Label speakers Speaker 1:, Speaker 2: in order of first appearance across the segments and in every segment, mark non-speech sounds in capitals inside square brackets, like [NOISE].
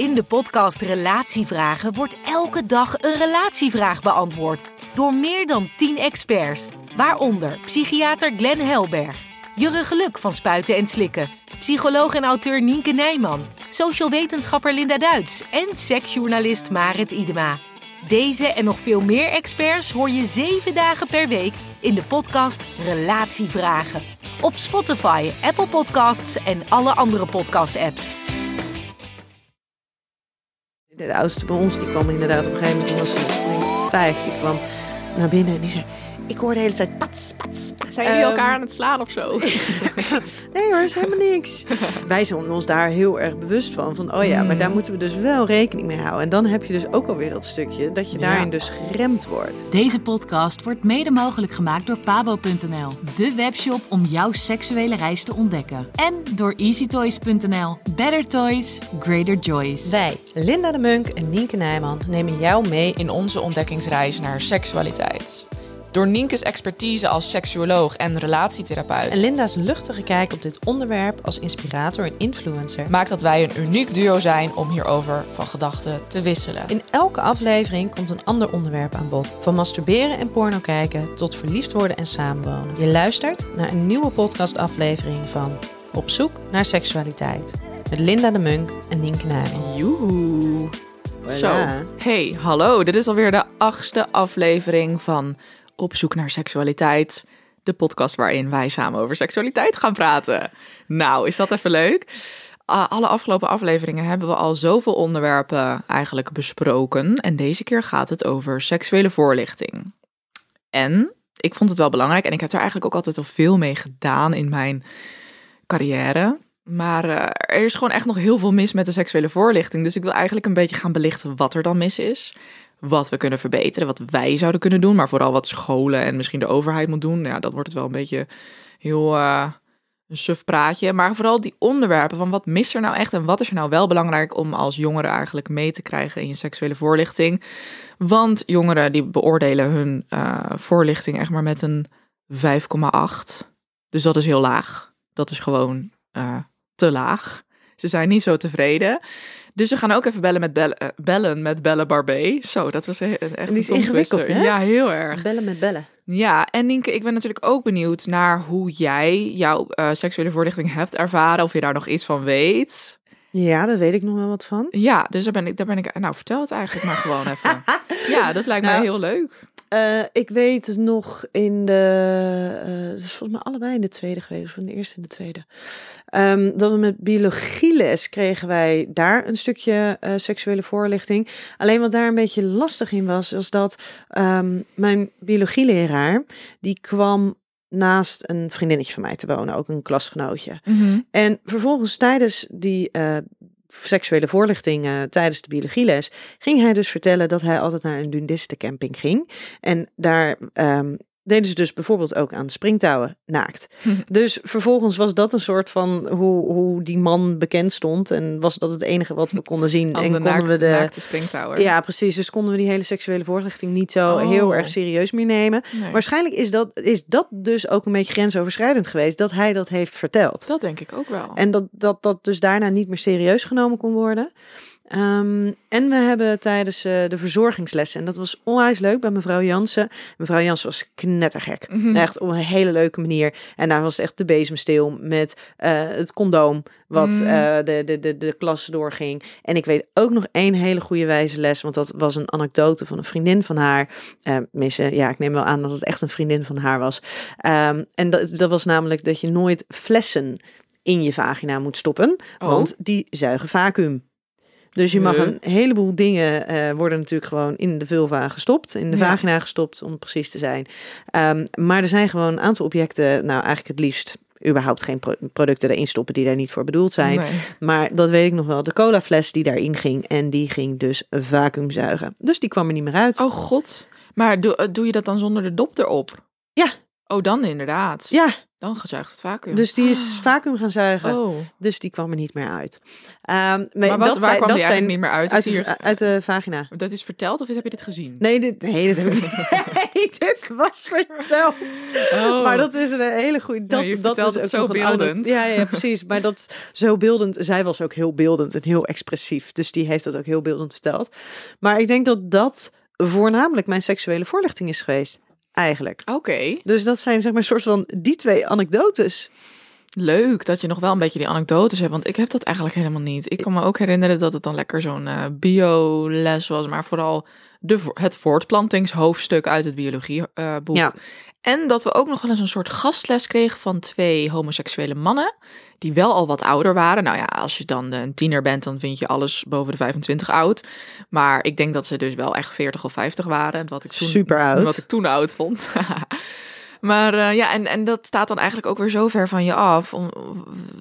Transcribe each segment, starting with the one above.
Speaker 1: In de podcast Relatievragen wordt elke dag een relatievraag beantwoord door meer dan 10 experts, waaronder psychiater Glenn Helberg, Jurre Geluk van Spuiten en Slikken, psycholoog en auteur Nienke Nijman, social wetenschapper Linda Duits en seksjournalist Marit Idema. Deze en nog veel meer experts hoor je zeven dagen per week in de podcast Relatievragen. Op Spotify, Apple Podcasts en alle andere podcast-apps.
Speaker 2: De oudste bij ons die kwam inderdaad op een gegeven moment, was vijf, die kwam naar binnen en die zei... Ik hoor de hele tijd pats, pats, pats.
Speaker 3: Zijn jullie
Speaker 2: Ehm,
Speaker 3: elkaar aan het slaan of zo? [LAUGHS]
Speaker 2: Nee hoor, is helemaal niks. Wij zijn ons daar heel erg bewust van. Van oh ja, maar daar moeten we dus wel rekening mee houden. En dan heb je dus ook alweer dat stukje dat je daarin dus geremd wordt.
Speaker 4: Deze podcast wordt mede mogelijk gemaakt door pabo.nl, de webshop om jouw seksuele reis te ontdekken. En door easytoys.nl. Better toys, greater joys.
Speaker 2: Wij, Linda de Munk en Nienke Nijman, nemen jou mee
Speaker 5: in onze ontdekkingsreis naar seksualiteit. Door Nienke's expertise als seksuoloog en relatietherapeut
Speaker 2: en Linda's luchtige kijk op dit onderwerp als inspirator en influencer.
Speaker 5: maakt dat wij een uniek duo zijn om hierover van gedachten te wisselen.
Speaker 2: In elke aflevering komt een ander onderwerp aan bod. Van masturberen en porno kijken tot verliefd worden en samenwonen. Je luistert naar een nieuwe podcastaflevering van Op zoek naar seksualiteit. Met Linda de Munk en Nienke Nijman.
Speaker 3: Joehoe.
Speaker 2: Voilà.
Speaker 3: Zo. Hey, hallo. Dit is alweer de achtste aflevering van Op zoek naar seksualiteit. De podcast waarin wij samen over seksualiteit gaan praten. Nou, is dat even leuk? Alle afgelopen afleveringen hebben we al zoveel onderwerpen eigenlijk besproken. En deze keer gaat het over seksuele voorlichting. En ik vond het wel belangrijk. En ik heb er eigenlijk ook altijd al veel mee gedaan in mijn carrière. Maar eh, er is gewoon echt nog heel veel mis met de seksuele voorlichting. Dus ik wil eigenlijk een beetje gaan belichten wat er dan mis is. Wat we kunnen verbeteren, wat wij zouden kunnen doen. Maar vooral wat scholen en misschien de overheid moet doen. Ja, dat wordt het wel een beetje heel eh, een suf praatje. Maar vooral die onderwerpen van wat mist er nou echt en wat is er nou wel belangrijk om als jongere eigenlijk mee te krijgen in je seksuele voorlichting. Want jongeren die beoordelen hun eh, voorlichting echt maar met een 5,8. Dus dat is heel laag. Dat is gewoon eh, te laag. Ze zijn niet zo tevreden. Dus we gaan ook even bellen met bellen, eh, bellen met Belle Barbé. Zo, dat was echt
Speaker 2: Die
Speaker 3: een
Speaker 2: is ingewikkeld, hè?
Speaker 3: Ja, heel erg.
Speaker 2: Bellen met bellen.
Speaker 3: Ja, en Nienke, ik ben natuurlijk ook benieuwd naar hoe jij jouw eh, seksuele voorlichting hebt ervaren. Of je daar nog iets van weet.
Speaker 2: Ja, daar weet ik nog wel wat van.
Speaker 3: Ja, dus daar ben ik, daar ben ik. Nou, vertel het eigenlijk maar gewoon even. [LAUGHS] Ja, dat lijkt mij
Speaker 2: Nou,
Speaker 3: heel leuk.
Speaker 2: Eh, ik weet het nog in de, het is volgens mij allebei in de tweede geweest, of in de eerste en de tweede. Ehm, dat we met biologieles kregen wij daar een stukje eh, seksuele voorlichting. Alleen wat daar een beetje lastig in was, was dat ehm, mijn biologieleraar, die kwam naast een vriendinnetje van mij te wonen, ook een klasgenootje. En vervolgens tijdens die seksuele voorlichting eh, tijdens de biologieles ging hij dus vertellen dat hij altijd naar een nudistencamping ging. En daar ehm, deden ze dus bijvoorbeeld ook aan springtouwen naakt. [LAUGHS] Dus vervolgens was dat een soort van hoe, hoe die man bekend stond. En was dat het enige wat we konden zien. En
Speaker 3: de
Speaker 2: konden we de.
Speaker 3: naakte.
Speaker 2: Ja, precies. Dus konden we die hele seksuele voorlichting niet zo
Speaker 3: Oh.
Speaker 2: heel erg serieus meer nemen.
Speaker 3: Nee.
Speaker 2: Waarschijnlijk is dat, is dat dus ook een beetje grensoverschrijdend geweest dat hij dat heeft verteld.
Speaker 3: Dat denk ik ook wel.
Speaker 2: En dat, dat dat dus daarna niet meer serieus genomen kon worden. Ehm, en we hebben tijdens eh, de verzorgingslessen, en dat was onwijs leuk bij mevrouw Jansen. Mevrouw Jansen was knettergek.
Speaker 3: Mhm.
Speaker 2: Echt op een hele leuke manier. En daar was echt de bezemsteel met eh, het condoom, wat
Speaker 3: Mm.
Speaker 2: eh, de, de, de, de klas doorging. En ik weet ook nog één hele goede wijze les, want dat was een anekdote van een vriendin van haar. Eh missen, ja, ik neem wel aan dat het echt een vriendin van haar was. Ehm, en dat, dat was namelijk dat je nooit flessen in je vagina moet stoppen,
Speaker 3: Oh.
Speaker 2: want die zuigen vacuüm. Dus je mag
Speaker 3: Huh?
Speaker 2: een heleboel dingen eh, worden natuurlijk gewoon in de vulva gestopt, in de
Speaker 3: Ja.
Speaker 2: vagina gestopt, om precies te zijn. Ehm, maar er zijn gewoon een aantal objecten, nou eigenlijk het liefst überhaupt geen pro- producten erin stoppen die daar niet voor bedoeld zijn.
Speaker 3: Nee.
Speaker 2: Maar dat weet ik nog wel. De colafles die daarin ging en die ging dus vacuüm zuigen. Dus die kwam er niet meer uit.
Speaker 3: Oh god. Maar doe, eh, doe je dat dan zonder de dop erop?
Speaker 2: Ja.
Speaker 3: Oh, dan inderdaad.
Speaker 2: Ja,
Speaker 3: Dan gezuigt het vacuüm.
Speaker 2: dus die is vacuüm gaan zuigen.
Speaker 3: Oh.
Speaker 2: Dus die kwam er niet meer uit. Ehm,
Speaker 3: Maar wat,
Speaker 2: dat
Speaker 3: waar kwam
Speaker 2: dat
Speaker 3: die
Speaker 2: zijn
Speaker 3: eigenlijk niet meer uit?
Speaker 2: uit,
Speaker 3: hier-
Speaker 2: uit de vagina.
Speaker 3: Dat is verteld of heb je dit gezien?
Speaker 2: Nee, dit, nee, dat heb ik niet. [LAUGHS] Nee, dit was verteld.
Speaker 3: Oh.
Speaker 2: Maar dat is een hele goede. Dat,
Speaker 3: Ja,
Speaker 2: dat is ook
Speaker 3: zo beeldend.
Speaker 2: Ja, ja, precies. Maar dat zo beeldend. Zij was ook heel beeldend en heel expressief. Dus die heeft dat ook heel beeldend verteld. Maar ik denk dat dat voornamelijk mijn seksuele voorlichting is geweest. Eigenlijk.
Speaker 3: Oké.
Speaker 2: Dus dat zijn zeg maar een soort van die twee anekdotes.
Speaker 3: Leuk dat je nog wel een beetje die anekdotes hebt, want ik heb dat eigenlijk helemaal niet. Ik kan me ook herinneren dat het dan lekker zo'n eh, bio-les was, maar vooral de, het voortplantingshoofdstuk uit het biologieboek.
Speaker 2: Ja.
Speaker 3: En dat we ook nog wel eens een soort gastles kregen van twee homoseksuele mannen, die wel al wat ouder waren. Nou ja, als je dan een tiener bent, dan vind je alles boven de 25 oud. Maar ik denk dat ze dus wel echt 40 of 50 waren. Wat ik toen,
Speaker 2: Super oud.
Speaker 3: Wat ik toen oud vond. [LAUGHS] Maar eh, ja, en, en dat staat dan eigenlijk ook weer zo ver van je af. Om,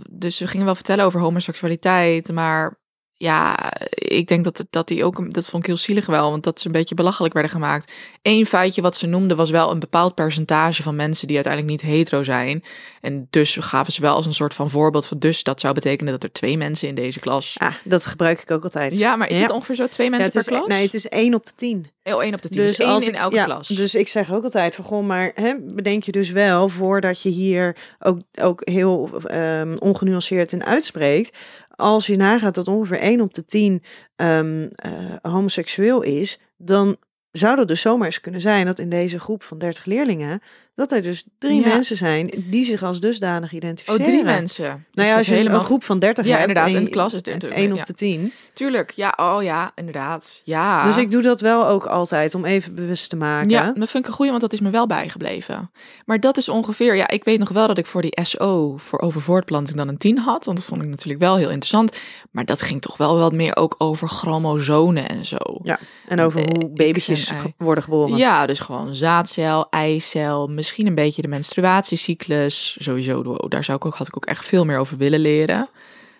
Speaker 3: dus we gingen wel vertellen over homoseksualiteit, maar ja, ik denk dat, dat die ook, dat vond ik heel zielig wel, want dat ze een beetje belachelijk werden gemaakt. Eén feitje wat ze noemden was wel een bepaald percentage van mensen die uiteindelijk niet hetero zijn. En dus gaven ze wel als een soort van voorbeeld van, dus dat zou betekenen dat er twee mensen in deze klas.
Speaker 2: Ah, dat gebruik ik ook altijd.
Speaker 3: Ja, maar is
Speaker 2: Ja.
Speaker 3: het ongeveer zo twee
Speaker 2: Ja,
Speaker 3: mensen
Speaker 2: is,
Speaker 3: per klas?
Speaker 2: Nee, het is één op de tien.
Speaker 3: Oh, één op de tien, dus, één
Speaker 2: als
Speaker 3: in elke
Speaker 2: ja,
Speaker 3: klas.
Speaker 2: Dus ik zeg ook altijd van goh, maar hè, bedenk je dus wel voordat je hier ook, ook heel ehm, ongenuanceerd in uitspreekt. Als je nagaat dat ongeveer 1 op de 10 ehm, eh, homoseksueel is, dan zou dat dus zomaar eens kunnen zijn dat in deze groep van 30 leerlingen, dat er dus drie
Speaker 3: Ja.
Speaker 2: mensen zijn die zich als dusdanig
Speaker 3: oh,
Speaker 2: identificeren.
Speaker 3: drie mensen.
Speaker 2: Nou
Speaker 3: Dus
Speaker 2: ja, als je
Speaker 3: helemaal
Speaker 2: een groep van 30
Speaker 3: Ja,
Speaker 2: hebt,
Speaker 3: inderdaad,
Speaker 2: en
Speaker 3: een klas is natuurlijk-
Speaker 2: 1 op
Speaker 3: ja.
Speaker 2: de 10.
Speaker 3: Tuurlijk, ja, oh ja, inderdaad. Ja.
Speaker 2: Dus ik doe dat wel ook altijd om even bewust te maken.
Speaker 3: Ja, dat vind ik een goeie, want dat is me wel bijgebleven. Maar dat is ongeveer, ja, ik weet nog wel dat ik voor die SO, voor over voortplanting, dan een 10 had. Want dat vond ik natuurlijk wel heel interessant. Maar dat ging toch wel wat meer ook over chromosomen en zo.
Speaker 2: Ja, en over
Speaker 3: Eh,
Speaker 2: hoe babytjes
Speaker 3: en
Speaker 2: ge- worden geboren.
Speaker 3: Ja, dus gewoon zaadcel, eicel, misschien een beetje de menstruatiecyclus. Sowieso, daar zou ik ook, had ik ook echt veel meer over willen leren.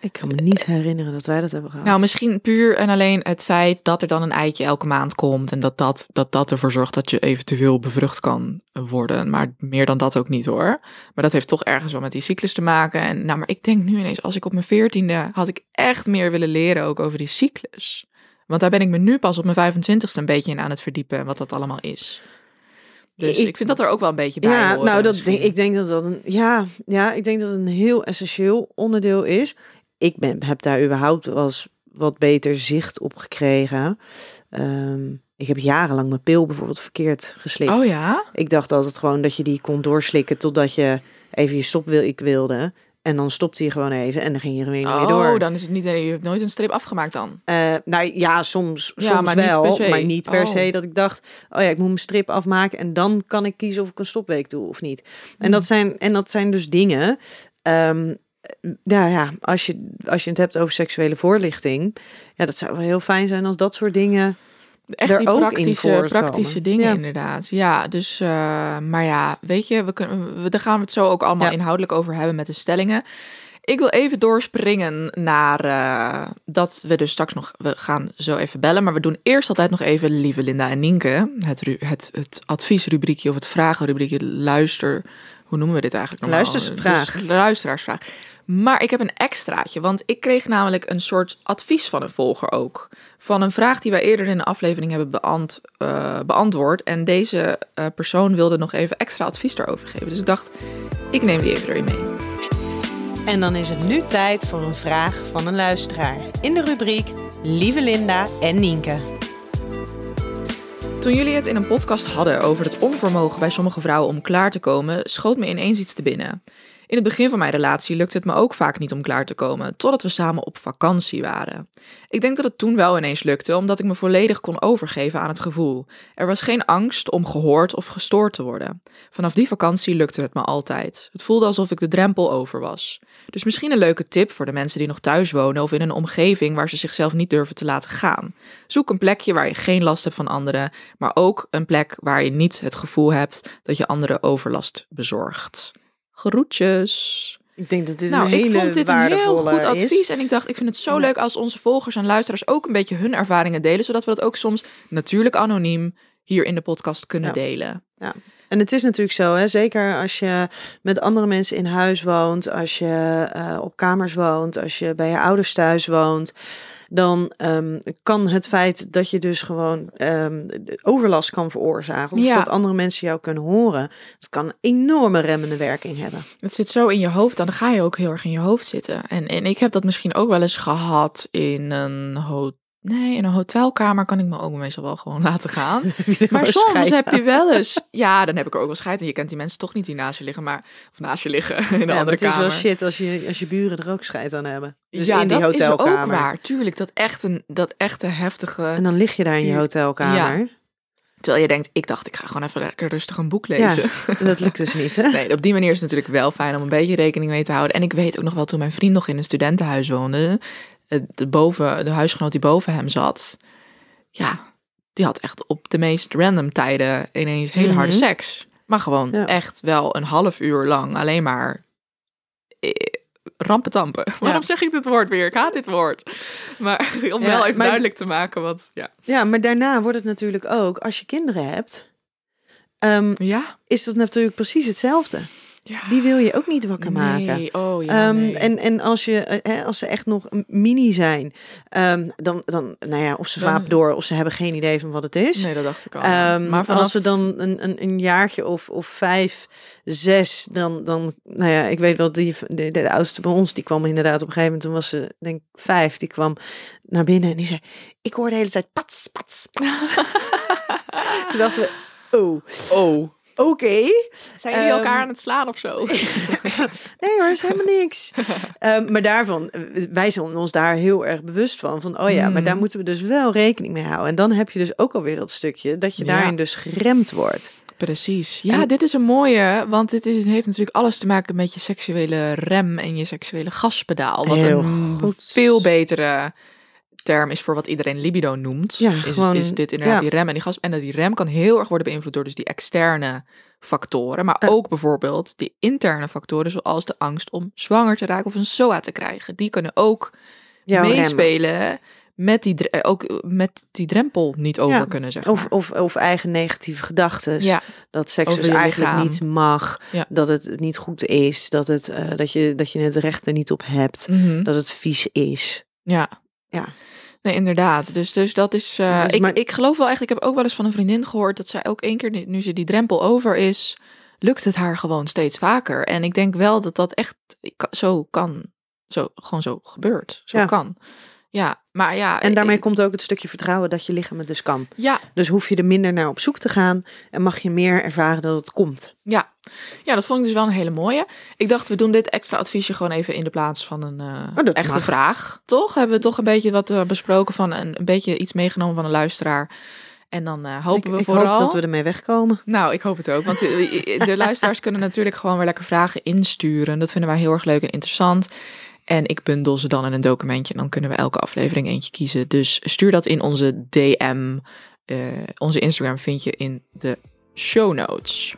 Speaker 2: Ik kan me niet herinneren dat wij dat hebben gehad.
Speaker 3: Nou, misschien puur en alleen het feit dat er dan een eitje elke maand komt. En dat dat, dat, dat ervoor zorgt dat je eventueel bevrucht kan worden. Maar meer dan dat ook niet hoor. Maar dat heeft toch ergens wel met die cyclus te maken. En nou, maar ik denk nu ineens, als ik op mijn veertiende had ik echt meer willen leren ook over die cyclus. Want daar ben ik me nu pas op mijn 25ste een beetje in aan het verdiepen. Wat dat allemaal is. Dus ik,
Speaker 2: Ik-
Speaker 3: vind dat er ook wel een beetje bij
Speaker 2: ja, nou, dat, denk- ik denk dat dat een, ja, ja, ik denk dat het een heel essentieel onderdeel is. Ik ben, heb daar überhaupt wel eens wat beter zicht op gekregen. Ehm, ik heb jarenlang mijn pil bijvoorbeeld verkeerd geslikt.
Speaker 3: Oh ja?
Speaker 2: Ik dacht altijd gewoon dat je die kon doorslikken totdat je even je stop wil, ik wilde. En dan stopte je gewoon even en dan ging je er weer mee door.
Speaker 3: Oh, dan is het niet, je hebt nooit een strip afgemaakt dan.
Speaker 2: Eh, nou ja, soms,
Speaker 3: Ja,
Speaker 2: soms
Speaker 3: maar
Speaker 2: wel, maar niet per
Speaker 3: Oh.
Speaker 2: se dat ik dacht, oh ja, ik moet mijn strip afmaken en dan kan ik kiezen of ik een stopweek doe of niet. En,
Speaker 3: Hmm.
Speaker 2: dat, zijn, en dat zijn dus dingen, ehm, ja, ja als, je, als je het hebt over seksuele voorlichting, ja, dat zou wel heel fijn zijn als dat soort dingen.
Speaker 3: Echt die praktische, praktische dingen
Speaker 2: Ja.
Speaker 3: inderdaad. Ja, dus, eh, maar ja, weet je, we kunnen, we, daar gaan we het zo ook allemaal
Speaker 2: Ja.
Speaker 3: inhoudelijk over hebben met de stellingen. Ik wil even doorspringen naar eh, dat we dus straks nog, we gaan zo even bellen, maar we doen eerst altijd nog even, lieve Linda en Nienke, het, ru- het, het adviesrubriekje of het vragenrubriekje, luister, hoe noemen we dit eigenlijk normaal?
Speaker 2: Luistersvraag.
Speaker 3: Dus luisteraarsvraag. Maar ik heb een extraatje, want ik kreeg namelijk een soort advies van een volger ook. Van een vraag die wij eerder in de aflevering hebben beant, eh, beantwoord. En deze eh, persoon wilde nog even extra advies daarover geven. Dus ik dacht, ik neem die even erin mee.
Speaker 2: En dan is het nu tijd voor een vraag van een luisteraar. In de rubriek Lieve Linda en Nienke.
Speaker 3: Toen jullie het in een podcast hadden over het onvermogen bij sommige vrouwen om klaar te komen, schoot me ineens iets te binnen. In het begin van mijn relatie lukte het me ook vaak niet om klaar te komen, totdat we samen op vakantie waren. Ik denk dat het toen wel ineens lukte, omdat ik me volledig kon overgeven aan het gevoel. Er was geen angst om gehoord of gestoord te worden. Vanaf die vakantie lukte het me altijd. Het voelde alsof ik de drempel over was. Dus misschien een leuke tip voor de mensen die nog thuis wonen of in een omgeving waar ze zichzelf niet durven te laten gaan. Zoek een plekje waar je geen last hebt van anderen, maar ook een plek waar je niet het gevoel hebt dat je anderen overlast bezorgt. Groetjes.
Speaker 2: Ik denk dat dit
Speaker 3: Nou,
Speaker 2: een
Speaker 3: ik
Speaker 2: hele
Speaker 3: vond dit een heel goed advies.
Speaker 2: is.
Speaker 3: En ik dacht, ik vind het zo
Speaker 2: Ja.
Speaker 3: leuk als onze volgers en luisteraars ook een beetje hun ervaringen delen. Zodat we dat ook soms natuurlijk anoniem hier in de podcast kunnen
Speaker 2: Ja.
Speaker 3: delen.
Speaker 2: En het is natuurlijk zo, hè, zeker als je met andere mensen in huis woont, als je eh, op kamers woont, als je bij je ouders thuis woont, dan ehm, kan het feit dat je dus gewoon ehm, overlast kan veroorzaken, of
Speaker 3: Ja.
Speaker 2: dat andere mensen jou kunnen horen, dat kan een enorme remmende werking hebben.
Speaker 3: Het zit zo in je hoofd, dan ga je ook heel erg in je hoofd zitten. En, en ik heb dat misschien ook wel eens gehad in een hotel. Nee, in een hotelkamer kan ik me ook meestal wel gewoon [LAUGHS] laten gaan. Maar soms [LAUGHS] heb je wel eens... [LAUGHS] Ja, dan heb ik er ook wel scheid. En je kent die mensen toch niet die naast je liggen. Maar, of naast je liggen in een
Speaker 2: Ja, maar
Speaker 3: andere
Speaker 2: het is
Speaker 3: kamer.
Speaker 2: wel shit als je, als je buren er ook scheid aan hebben. Dus
Speaker 3: ja,
Speaker 2: in die
Speaker 3: dat is ook waar. Tuurlijk, dat echt een dat echte heftige...
Speaker 2: En dan lig je daar in je
Speaker 3: Ja.
Speaker 2: hotelkamer.
Speaker 3: Terwijl je denkt, ik dacht, ik ga gewoon even lekker rustig een boek lezen.
Speaker 2: Dat lukt dus niet, hè?
Speaker 3: Nee, op die manier is het natuurlijk wel fijn om een beetje rekening mee te houden. En ik weet ook nog wel, toen mijn vriend nog in een studentenhuis woonde, de, boven, de huisgenoot die boven hem zat, ja, die had echt op de meest random tijden ineens hele harde
Speaker 2: Mhm.
Speaker 3: seks. Maar gewoon
Speaker 2: Ja.
Speaker 3: echt wel een half uur lang alleen maar eh, rampetampen. Waarom zeg ik dit woord weer? Ik haat dit woord. Maar [LAUGHS] om
Speaker 2: Ja,
Speaker 3: wel even
Speaker 2: maar-
Speaker 3: duidelijk te maken wat, ja.
Speaker 2: Ja, maar daarna wordt het natuurlijk ook, als je kinderen hebt, ehm,
Speaker 3: Ja?
Speaker 2: is dat natuurlijk precies hetzelfde.
Speaker 3: Ja.
Speaker 2: Die wil je ook niet wakker maken.
Speaker 3: Nee, oh ja,
Speaker 2: Ehm,
Speaker 3: nee.
Speaker 2: en, en als, je, eh, hè, als ze echt nog mini zijn, ehm, dan, dan, nou ja, of ze
Speaker 3: Dan-
Speaker 2: slapen door of ze hebben geen idee van wat het is.
Speaker 3: Nee, dat dacht ik al.
Speaker 2: Ehm,
Speaker 3: maar vanaf...
Speaker 2: Als ze dan een, een, een jaartje of, of vijf, zes, dan, dan, nou ja, ik weet wel, die, de, de, de oudste bij ons, die kwam inderdaad op een gegeven moment, toen was ze denk ik vijf, die kwam naar binnen en die zei, ik hoor de hele tijd pats, pats, pats. [LAUGHS] [LAUGHS] toen dachten we, oh,
Speaker 3: Oh.
Speaker 2: Oké.
Speaker 3: Zijn jullie elkaar
Speaker 2: Ehm,
Speaker 3: aan het slaan of zo? [LAUGHS]
Speaker 2: Nee hoor, is helemaal niks. [LAUGHS] Ehm, maar daarvan, wij zijn ons daar heel erg bewust van. Van, oh ja, maar daar moeten we dus wel rekening mee houden. En dan heb je dus ook alweer dat stukje, dat je
Speaker 3: Ja.
Speaker 2: daarin dus geremd wordt.
Speaker 3: Precies. Ja,
Speaker 2: En-
Speaker 3: dit is een mooie, want dit is, heeft natuurlijk alles te maken met je seksuele rem en je seksuele gaspedaal. Wat
Speaker 2: Heel
Speaker 3: een
Speaker 2: goed.
Speaker 3: veel betere term is voor wat iedereen libido noemt.
Speaker 2: Ja,
Speaker 3: is,
Speaker 2: gewoon-
Speaker 3: is dit inderdaad
Speaker 2: ja.
Speaker 3: die rem en die gas. En die rem kan heel erg worden beïnvloed door dus die externe factoren, maar ook bijvoorbeeld die interne factoren zoals de angst om zwanger te raken of een SOA te krijgen. Die kunnen ook
Speaker 2: remmen.
Speaker 3: meespelen met die, eh, ook met die drempel niet over
Speaker 2: Ja,
Speaker 3: kunnen, zeg maar.
Speaker 2: Of, of, of eigen negatieve gedachten.
Speaker 3: ja,
Speaker 2: Dat seks dus eigenlijk
Speaker 3: lichaam.
Speaker 2: niet mag. Dat het niet goed is. Dat, het, eh, dat, je, dat je het recht er niet op hebt.
Speaker 3: mhm.
Speaker 2: Dat het vies is.
Speaker 3: ja.
Speaker 2: Ja.
Speaker 3: Nee, inderdaad. Dus, dus dat is. eh,
Speaker 2: Dus
Speaker 3: ik,
Speaker 2: maar-
Speaker 3: ik geloof wel echt. Ik heb ook wel eens van een vriendin gehoord dat zij ook één keer, nu- ze die drempel over is, lukt het haar gewoon steeds vaker. En ik denk wel dat dat echt zo kan. Zo, gewoon zo gebeurt. Zo
Speaker 2: Ja.
Speaker 3: kan. Ja, maar ja.
Speaker 2: En daarmee
Speaker 3: ik-
Speaker 2: komt ook het stukje vertrouwen dat je lichaam het dus kan.
Speaker 3: Ja,
Speaker 2: Dus hoef je er minder naar op zoek te gaan. En mag je meer ervaren dat het komt.
Speaker 3: ja. Ja, dat vond ik dus wel een hele mooie. Ik dacht, we doen dit extra adviesje gewoon even in de plaats van een eh,
Speaker 2: Oh,
Speaker 3: echte
Speaker 2: mag.
Speaker 3: vraag. Toch? Hebben we toch een beetje wat eh, besproken van een, een beetje iets meegenomen van een luisteraar. En dan eh, hopen
Speaker 2: ik
Speaker 3: we
Speaker 2: ik
Speaker 3: vooral.
Speaker 2: hoop dat we ermee wegkomen.
Speaker 3: Nou, ik hoop het ook. Want de luisteraars [LAUGHS] kunnen natuurlijk gewoon weer lekker vragen insturen. Dat vinden wij heel erg leuk en interessant. En ik bundel ze dan in een documentje. En dan kunnen we elke aflevering eentje kiezen. Dus stuur dat in onze DM. Eh, onze Instagram vind je in de show notes.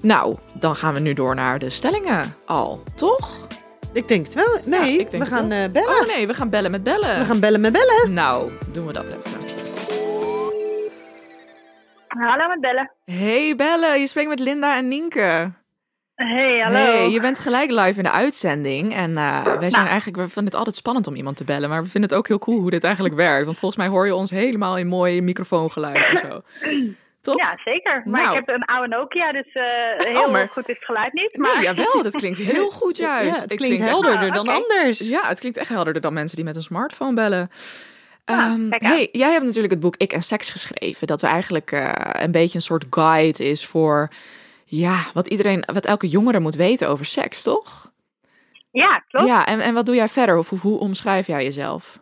Speaker 3: Nou, dan gaan we nu door naar de stellingen al, toch?
Speaker 2: Ik denk het wel.
Speaker 3: Ja,
Speaker 2: Nee,
Speaker 3: ik denk
Speaker 2: we gaan
Speaker 3: wel.
Speaker 2: eh, bellen.
Speaker 3: Oh nee, we gaan bellen met bellen.
Speaker 2: We gaan bellen met bellen.
Speaker 3: Nou, doen we dat even.
Speaker 6: Hallo met bellen.
Speaker 3: Hey bellen, je spreekt met Linda en Nienke.
Speaker 6: Hey, hallo.
Speaker 3: Hey, je bent gelijk live in de uitzending. En eh, wij zijn
Speaker 6: Nou.
Speaker 3: eigenlijk, we vinden het altijd spannend om iemand te bellen. Maar we vinden het ook heel cool hoe dit eigenlijk werkt. Want volgens mij hoor je ons helemaal in mooi microfoongeluid en zo. [CLEARS THROAT] Toch?
Speaker 6: Ja, zeker. Maar
Speaker 3: Nou.
Speaker 6: ik heb een oude Nokia, dus eh, heel
Speaker 3: maar-
Speaker 6: goed is het geluid niet. Maar
Speaker 3: Nee, jawel, dat klinkt [LAUGHS] heel goed juist.
Speaker 2: Ja, het klinkt helderder
Speaker 6: Ah,
Speaker 2: dan
Speaker 6: oké.
Speaker 2: anders.
Speaker 3: Ja, het klinkt echt helderder dan mensen die met een smartphone bellen.
Speaker 6: Ah,
Speaker 3: Ehm, hey, jij hebt natuurlijk het boek Ik en Seks geschreven. Dat we eigenlijk eh, een beetje een soort guide is voor ja, wat iedereen, wat elke jongere moet weten over seks, toch?
Speaker 6: ja, klopt. Ja.
Speaker 3: Ja, en, en wat doe jij verder? Of hoe, hoe omschrijf jij jezelf?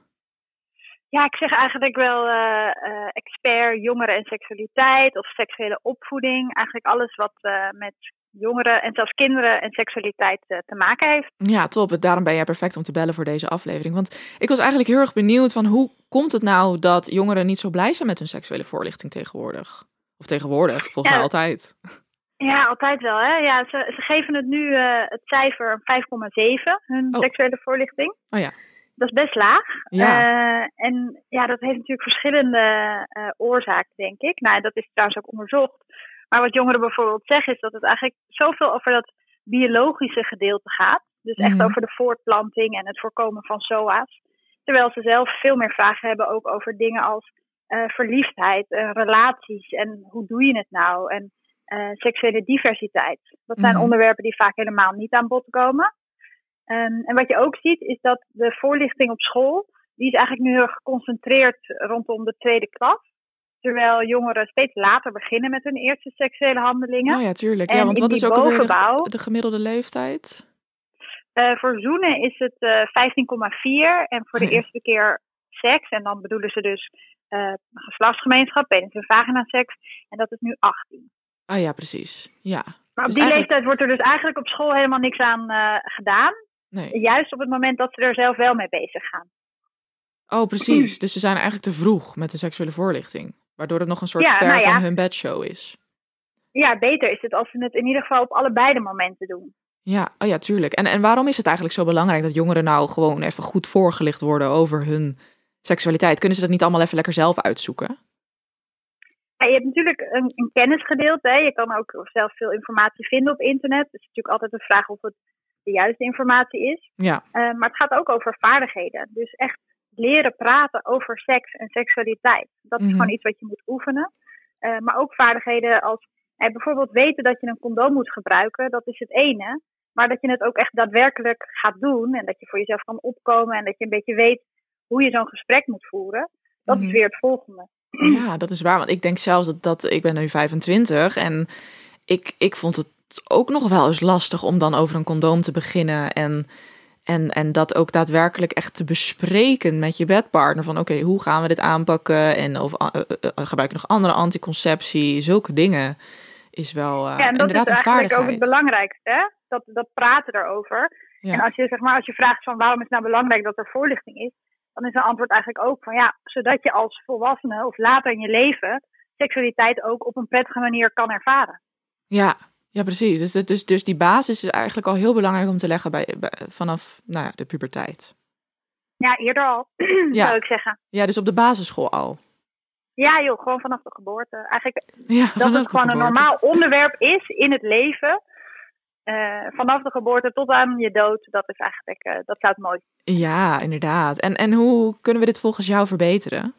Speaker 6: ik zeg eigenlijk wel eh, eh, expert jongeren en seksualiteit of seksuele opvoeding. Eigenlijk alles wat eh, met jongeren en zelfs kinderen en seksualiteit te maken heeft.
Speaker 3: Ja, top. Daarom ben jij perfect om te bellen voor deze aflevering. Want ik was eigenlijk heel erg benieuwd van hoe komt het nou dat jongeren niet zo blij zijn met hun seksuele voorlichting tegenwoordig? Of tegenwoordig, volgens
Speaker 6: Ja.
Speaker 3: mij altijd.
Speaker 6: Ja, altijd wel. Hè? Ja, ze, ze geven het nu eh, het cijfer 5,7, hun
Speaker 3: Oh.
Speaker 6: seksuele voorlichting.
Speaker 3: Oh ja.
Speaker 6: Dat is best laag.
Speaker 3: Ja.
Speaker 6: Eh, en ja, dat heeft natuurlijk verschillende eh, oorzaken, denk ik. Nou, dat is trouwens ook onderzocht. Maar wat jongeren bijvoorbeeld zeggen, is dat het eigenlijk zoveel over dat biologische gedeelte gaat. Dus echt
Speaker 3: Mhm.
Speaker 6: over de voortplanting en het voorkomen van SOA's. Terwijl ze zelf veel meer vragen hebben ook over dingen als verliefdheid, relaties en hoe doe je het nou? En eh, seksuele diversiteit. Dat zijn
Speaker 3: Mhm.
Speaker 6: onderwerpen die vaak helemaal niet aan bod komen. Ehm, en wat je ook ziet, is dat de voorlichting op school, die is eigenlijk nu heel geconcentreerd rondom de tweede klas. Terwijl jongeren steeds later beginnen met hun eerste seksuele handelingen.
Speaker 3: Oh ja, tuurlijk.
Speaker 6: En
Speaker 3: Ja, want wat is ook
Speaker 6: bovenbouw-
Speaker 3: de, de gemiddelde leeftijd?
Speaker 6: Eh, voor zoenen is het eh 15,4 en voor de
Speaker 3: ja.
Speaker 6: eerste keer seks, en dan bedoelen ze dus geslachtsgemeenschap, penis en vagina seks, en dat is nu 18.
Speaker 3: Ah ja, precies. Ja.
Speaker 6: Maar op
Speaker 3: Dus
Speaker 6: die
Speaker 3: eigenlijk-
Speaker 6: leeftijd wordt er dus eigenlijk op school helemaal niks aan eh, gedaan.
Speaker 3: Nee.
Speaker 6: Juist op het moment dat ze er zelf wel mee bezig gaan.
Speaker 3: Oh, precies. Dus ze zijn eigenlijk te vroeg met de seksuele voorlichting. Waardoor het nog een soort
Speaker 6: Ja,
Speaker 3: ver
Speaker 6: nou ja.
Speaker 3: van hun bedshow is.
Speaker 6: Ja, beter is het als ze het in ieder geval op allebei de momenten doen.
Speaker 3: Ja, oh ja, tuurlijk. En, en waarom is het eigenlijk zo belangrijk dat jongeren nou gewoon even goed voorgelicht worden over hun seksualiteit? Kunnen ze dat niet allemaal even lekker zelf uitzoeken?
Speaker 6: Ja, je hebt natuurlijk een, een kennisgedeelte. Hè. Je kan ook zelf veel informatie vinden op internet. Het is natuurlijk altijd de vraag of het de juiste informatie is.
Speaker 3: Ja,
Speaker 6: Eh, maar het gaat ook over vaardigheden. Dus echt leren praten over seks en seksualiteit. Dat is
Speaker 3: Mhm.
Speaker 6: gewoon iets wat je moet oefenen. Eh, maar ook vaardigheden als eh, bijvoorbeeld weten dat je een condoom moet gebruiken. Dat is het ene. Maar dat je het ook echt daadwerkelijk gaat doen. En dat je voor jezelf kan opkomen. En dat je een beetje weet hoe je zo'n gesprek moet voeren. Dat
Speaker 3: Mhm.
Speaker 6: is weer het volgende.
Speaker 3: Ja, [CLEARS THROAT] dat is waar. Want ik denk zelfs dat, dat ik ben nu 25 en ik, ik vond het ook nog wel eens lastig om dan over een condoom te beginnen en, en, en dat ook daadwerkelijk echt te bespreken met je bedpartner. Van oké, hoe gaan we dit aanpakken en of eh, eh, eh, gebruik je nog andere anticonceptie, zulke dingen is wel eh,
Speaker 6: Ja, en dat
Speaker 3: inderdaad
Speaker 6: is eigenlijk ook het belangrijkste, hè? Dat, dat praten erover.
Speaker 3: Ja.
Speaker 6: En als je, zeg maar, als je vraagt van waarom is het nou belangrijk dat er voorlichting is, dan is een antwoord eigenlijk ook van ja, zodat je als volwassene of later in je leven seksualiteit ook op een prettige manier kan ervaren.
Speaker 3: Ja, ja, precies. Dus, dus, dus die basis is eigenlijk al heel belangrijk om te leggen bij, bij- vanaf nou ja, de puberteit.
Speaker 6: Ja, eerder al, [CLEARS THROAT]
Speaker 3: Ja.
Speaker 6: zou ik zeggen.
Speaker 3: Ja, dus op de basisschool al.
Speaker 6: Ja joh, gewoon vanaf de geboorte. Eigenlijk
Speaker 3: Ja,
Speaker 6: dat het gewoon een normaal onderwerp is in het leven. Eh, vanaf de geboorte tot aan je dood, dat is eigenlijk, eh, dat het mooi
Speaker 3: Ja, inderdaad. En, en hoe kunnen we dit volgens jou verbeteren?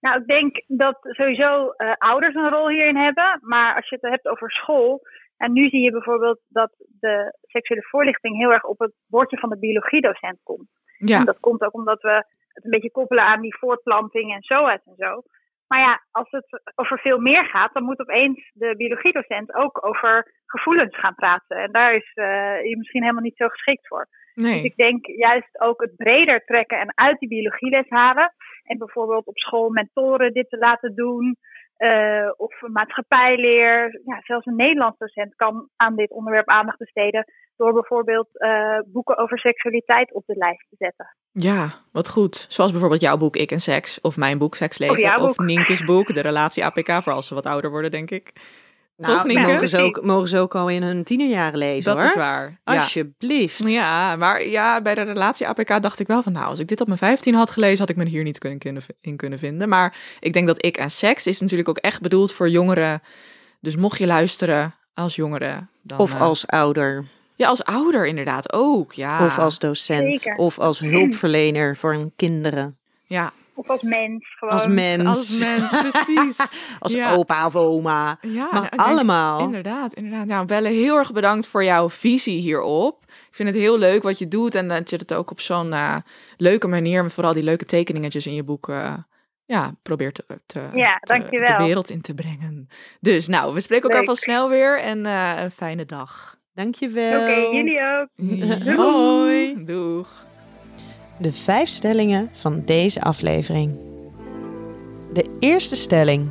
Speaker 6: Nou, ik denk dat sowieso eh, ouders een rol hierin hebben. Maar als je het hebt over school. En nu zie je bijvoorbeeld dat de seksuele voorlichting heel erg op het bordje van de biologiedocent komt.
Speaker 3: Ja,
Speaker 6: En dat komt ook omdat we het een beetje koppelen aan die voortplanting en zo en zo. Maar ja, als het over veel meer gaat, dan moet opeens de biologiedocent ook over gevoelens gaan praten. En daar is eh, je misschien helemaal niet zo geschikt voor. Dus ik denk juist ook het breder trekken en uit die biologieles halen. En bijvoorbeeld op school mentoren dit te laten doen. Eh, of maatschappijleer. Ja, zelfs een Nederlands docent kan aan dit onderwerp aandacht besteden. Door bijvoorbeeld eh, boeken over seksualiteit op de lijst te zetten.
Speaker 3: Ja, wat goed. Zoals bijvoorbeeld jouw boek Ik en Seks. Of mijn boek
Speaker 6: Of
Speaker 3: Seksleven. Of. Nienke's boek, de relatie APK. Voor als ze wat ouder worden, denk ik.
Speaker 2: Nou,
Speaker 3: Toch,
Speaker 2: mogen ze, ook, mogen ze ook al in hun tienerjaren lezen,
Speaker 3: Dat
Speaker 2: hoor.
Speaker 3: is waar. Ja.
Speaker 2: Alsjeblieft.
Speaker 3: Ja, maar ja, bij de relatie APK dacht ik wel van, nou, als ik dit op mijn 15 had gelezen, had ik me hier niet kunnen, kunnen, in kunnen vinden. Maar ik denk dat ik en seks is natuurlijk ook echt bedoeld voor jongeren. Dus mocht je luisteren als jongere, dan,
Speaker 2: Of
Speaker 3: eh,
Speaker 2: als ouder,
Speaker 3: ja, als ouder inderdaad ook. Ja,
Speaker 2: of als docent,
Speaker 6: Zeker.
Speaker 2: of als hulpverlener voor hun kinderen.
Speaker 3: ja,
Speaker 6: Of als mens gewoon.
Speaker 2: Als mens.
Speaker 3: Als mens, precies. [LAUGHS]
Speaker 2: Als
Speaker 3: Ja.
Speaker 2: opa of oma.
Speaker 3: Ja, nou, denk-
Speaker 2: allemaal.
Speaker 3: Inderdaad, inderdaad. Nou, Belle, heel erg bedankt voor jouw visie hierop. Ik vind het heel leuk wat je doet en dat je het ook op zo'n eh, leuke manier, met vooral die leuke tekeningetjes in je boek, eh, ja, probeert te, te,
Speaker 6: Ja,
Speaker 3: te-
Speaker 6: dankjewel.
Speaker 3: de wereld in te brengen. Dus nou, we spreken elkaar van snel weer en eh, een fijne dag.
Speaker 2: Dankjewel.
Speaker 6: Oké, jullie ook. [LAUGHS]
Speaker 3: Hoi. Doeg.
Speaker 2: De vijf stellingen van deze aflevering. De eerste stelling.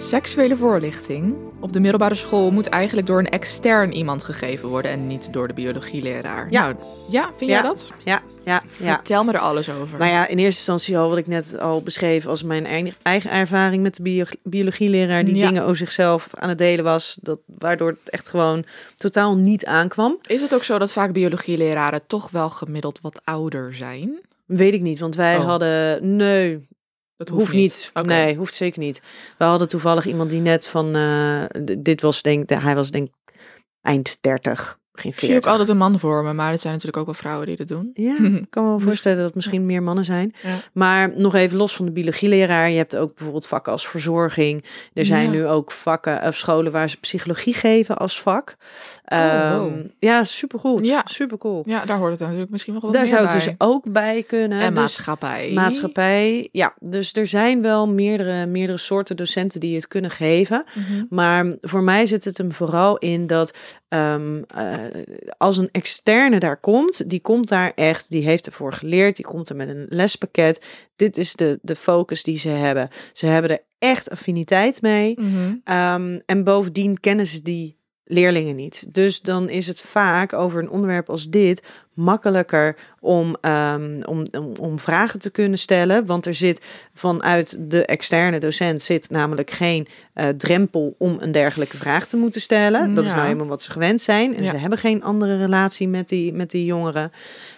Speaker 3: Seksuele voorlichting op de middelbare school moet eigenlijk door een extern iemand gegeven worden en niet door de biologieleraar.
Speaker 2: Ja.
Speaker 3: Nou, ja, vind
Speaker 2: Ja.
Speaker 3: jij dat?
Speaker 2: Ja, ja.
Speaker 3: Vertel me er alles over.
Speaker 2: Nou ja, in eerste instantie al wat ik net al beschreef als mijn eigen- ervaring met de bio biologieleraar die dingen over zichzelf aan het delen was, dat, waardoor het echt gewoon totaal niet aankwam.
Speaker 3: Is het ook zo dat vaak biologieleraren toch wel gemiddeld wat ouder zijn?
Speaker 2: Weet ik niet, want wij
Speaker 3: Oh.
Speaker 2: hadden, nee,
Speaker 3: Dat
Speaker 2: hoeft, niet. Nee, hoeft zeker niet. We hadden toevallig iemand die net van, eh, dit was denk, hij was denk eind 30, begin
Speaker 3: Ik zie ook
Speaker 2: 40.
Speaker 3: altijd een man voor me, maar het zijn natuurlijk ook wel vrouwen die dat doen.
Speaker 2: Ja, [LAUGHS] ik kan me wel voorstellen dat het misschien meer mannen zijn.
Speaker 3: Ja.
Speaker 2: Maar nog even los van de biologieleraar. Je hebt ook bijvoorbeeld vakken als verzorging. Er zijn
Speaker 3: Ja.
Speaker 2: nu ook vakken of scholen waar ze psychologie geven als vak.
Speaker 3: Oh,
Speaker 2: Ehm. Ja, supergoed.
Speaker 3: Ja.
Speaker 2: Super cool.
Speaker 3: Ja, daar hoort het natuurlijk misschien wel wat
Speaker 2: Daar zou het
Speaker 3: bij.
Speaker 2: dus ook bij kunnen.
Speaker 3: En
Speaker 2: Dus
Speaker 3: maatschappij.
Speaker 2: maatschappij. Ja, dus er zijn wel meerdere, meerdere soorten docenten die het kunnen geven.
Speaker 3: Mhm.
Speaker 2: Maar voor mij zit het hem vooral in dat ehm, eh, als een externe daar komt, die komt daar echt, die heeft ervoor geleerd, die komt er met een lespakket. Dit is de, de focus die ze hebben. Ze hebben er echt affiniteit mee.
Speaker 3: Mhm.
Speaker 2: Ehm, en bovendien kennen ze die leerlingen niet. Dus dan is het vaak over een onderwerp als dit makkelijker om, ehm, om, om, om vragen te kunnen stellen. Want er zit vanuit de externe docent zit namelijk geen eh, drempel om een dergelijke vraag te moeten stellen. Dat is nou eenmaal wat ze gewend zijn. En
Speaker 3: Ja.
Speaker 2: ze hebben geen andere relatie met die, met die jongeren.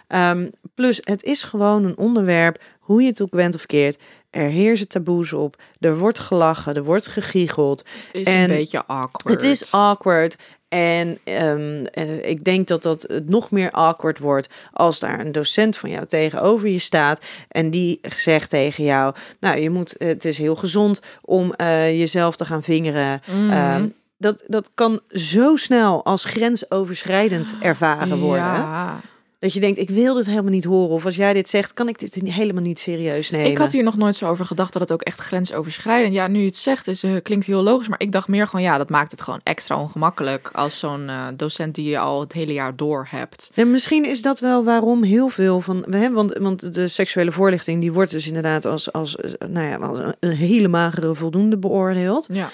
Speaker 2: Ehm, plus, het is gewoon een onderwerp, hoe je het ook bent of keert. Er heersen taboes op, er wordt gelachen, er wordt gegiegeld.
Speaker 3: Het is
Speaker 2: En
Speaker 3: een beetje awkward.
Speaker 2: Het is awkward. En ehm, eh, ik denk dat dat het nog meer awkward wordt als daar een docent van jou tegenover je staat en die zegt tegen jou: Nou, je moet, het is heel gezond om eh, jezelf te gaan vingeren.
Speaker 3: Mhm.
Speaker 2: Ehm, dat, dat kan zo snel als grensoverschrijdend ervaren worden.
Speaker 3: Ja.
Speaker 2: Dat je denkt, ik wil dit helemaal niet horen. Of als jij dit zegt, kan ik dit helemaal niet serieus nemen.
Speaker 3: Ik had hier nog nooit zo over gedacht dat het ook echt grensoverschrijdend. Ja, nu je het zegt, is, eh, klinkt heel logisch. Maar ik dacht meer gewoon, ja, dat maakt het gewoon extra ongemakkelijk als zo'n eh, docent die je al het hele jaar door hebt.
Speaker 2: En misschien is dat wel waarom heel veel van. We hebben, want, want de seksuele voorlichting die wordt dus inderdaad als, als, eh, nou ja, als een- hele magere voldoende beoordeeld.
Speaker 3: Ja.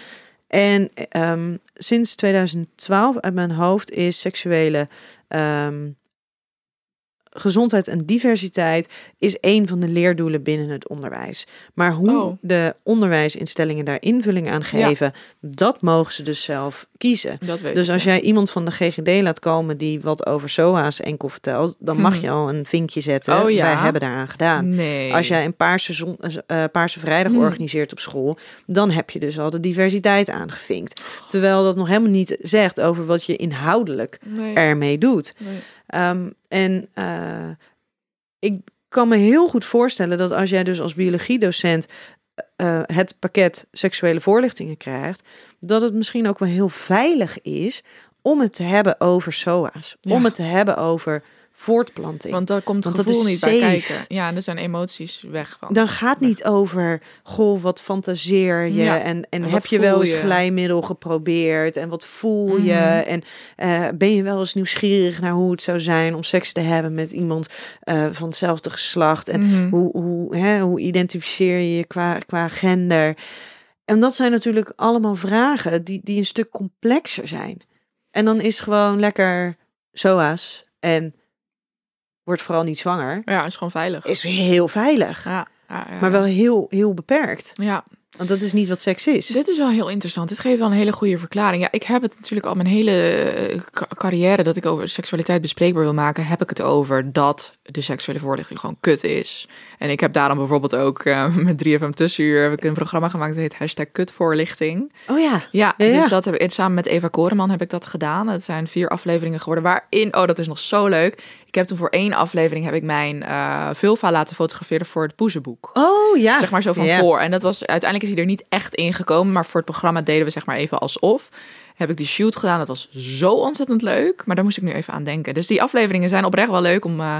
Speaker 2: En ehm, sinds 2012 uit mijn hoofd is seksuele ehm, gezondheid en diversiteit is een van de leerdoelen binnen het onderwijs. Maar hoe
Speaker 3: Oh.
Speaker 2: de onderwijsinstellingen daar invulling aan geven, dat mogen ze dus zelf kiezen. Dus als jij iemand van de GGD laat komen die wat over SOA's enkel vertelt, dan mag
Speaker 3: Mhm.
Speaker 2: je al een vinkje zetten.
Speaker 3: Oh ja?
Speaker 2: Wij hebben daaraan gedaan.
Speaker 3: Nee.
Speaker 2: Als jij een paarse, zon, eh, paarse vrijdag
Speaker 3: Hmm.
Speaker 2: organiseert op school, dan heb je dus al de diversiteit aangevinkt. Terwijl dat nog helemaal niet zegt over wat je inhoudelijk
Speaker 3: Nee.
Speaker 2: ermee doet.
Speaker 3: Nee.
Speaker 2: Ehm, en eh, ik kan me heel goed voorstellen dat als jij dus als biologiedocent eh, het pakket seksuele voorlichtingen krijgt, dat het misschien ook wel heel veilig is om het te hebben over SOA's.
Speaker 3: Ja.
Speaker 2: Om het te hebben over voortplanting.
Speaker 3: Want daar komt het
Speaker 2: Want
Speaker 3: gevoel niet bij
Speaker 2: safe.
Speaker 3: kijken. Ja, er zijn emoties weg van.
Speaker 2: dan gaat niet over, goh, wat fantaseer je
Speaker 3: Ja.
Speaker 2: en, en,
Speaker 3: En
Speaker 2: heb je wel eens
Speaker 3: je?
Speaker 2: glijmiddel geprobeerd en wat voel je
Speaker 3: Mhm.
Speaker 2: en eh, ben je wel eens nieuwsgierig naar hoe het zou zijn om seks te hebben met iemand eh, van hetzelfde geslacht en
Speaker 3: Mhm.
Speaker 2: hoe, hoe, hè, hoe identificeer je je qua, qua gender? En dat zijn natuurlijk allemaal vragen die, die een stuk complexer zijn. En dan is gewoon lekker SOA's en wordt vooral niet zwanger.
Speaker 3: Ja, is gewoon veilig.
Speaker 2: Is heel veilig,
Speaker 3: Ja, ja, ja,
Speaker 2: maar wel heel, heel beperkt.
Speaker 3: Ja,
Speaker 2: Want dat is niet wat seks is.
Speaker 3: Dit is wel heel interessant. Dit geeft wel een hele goede verklaring. Ja, ik heb het natuurlijk al mijn hele eh, ca- carrière dat ik over seksualiteit bespreekbaar wil maken, heb ik het over dat de seksuele voorlichting gewoon kut is. En ik heb daarom bijvoorbeeld ook eh, [LAUGHS] met 3FM Tussenuur heb ik een programma gemaakt dat heet hashtag kutvoorlichting.
Speaker 2: Oh ja.
Speaker 3: Ja,
Speaker 2: Ja, ja.
Speaker 3: dus dat heb ik samen met Eva Koreman heb ik dat gedaan. Het zijn vier afleveringen geworden waarin, oh dat is nog zo leuk. Ik heb toen voor één aflevering heb ik mijn eh vulva laten fotograferen voor het poezenboek.
Speaker 2: Oh ja.
Speaker 3: Zeg maar zo van voor. En dat was uiteindelijk is hij er niet echt ingekomen. Maar voor het programma deden we zeg maar even alsof. Heb ik die shoot gedaan. Dat was zo ontzettend leuk. Maar daar moest ik nu even aan denken. Dus die afleveringen zijn oprecht wel leuk om, eh,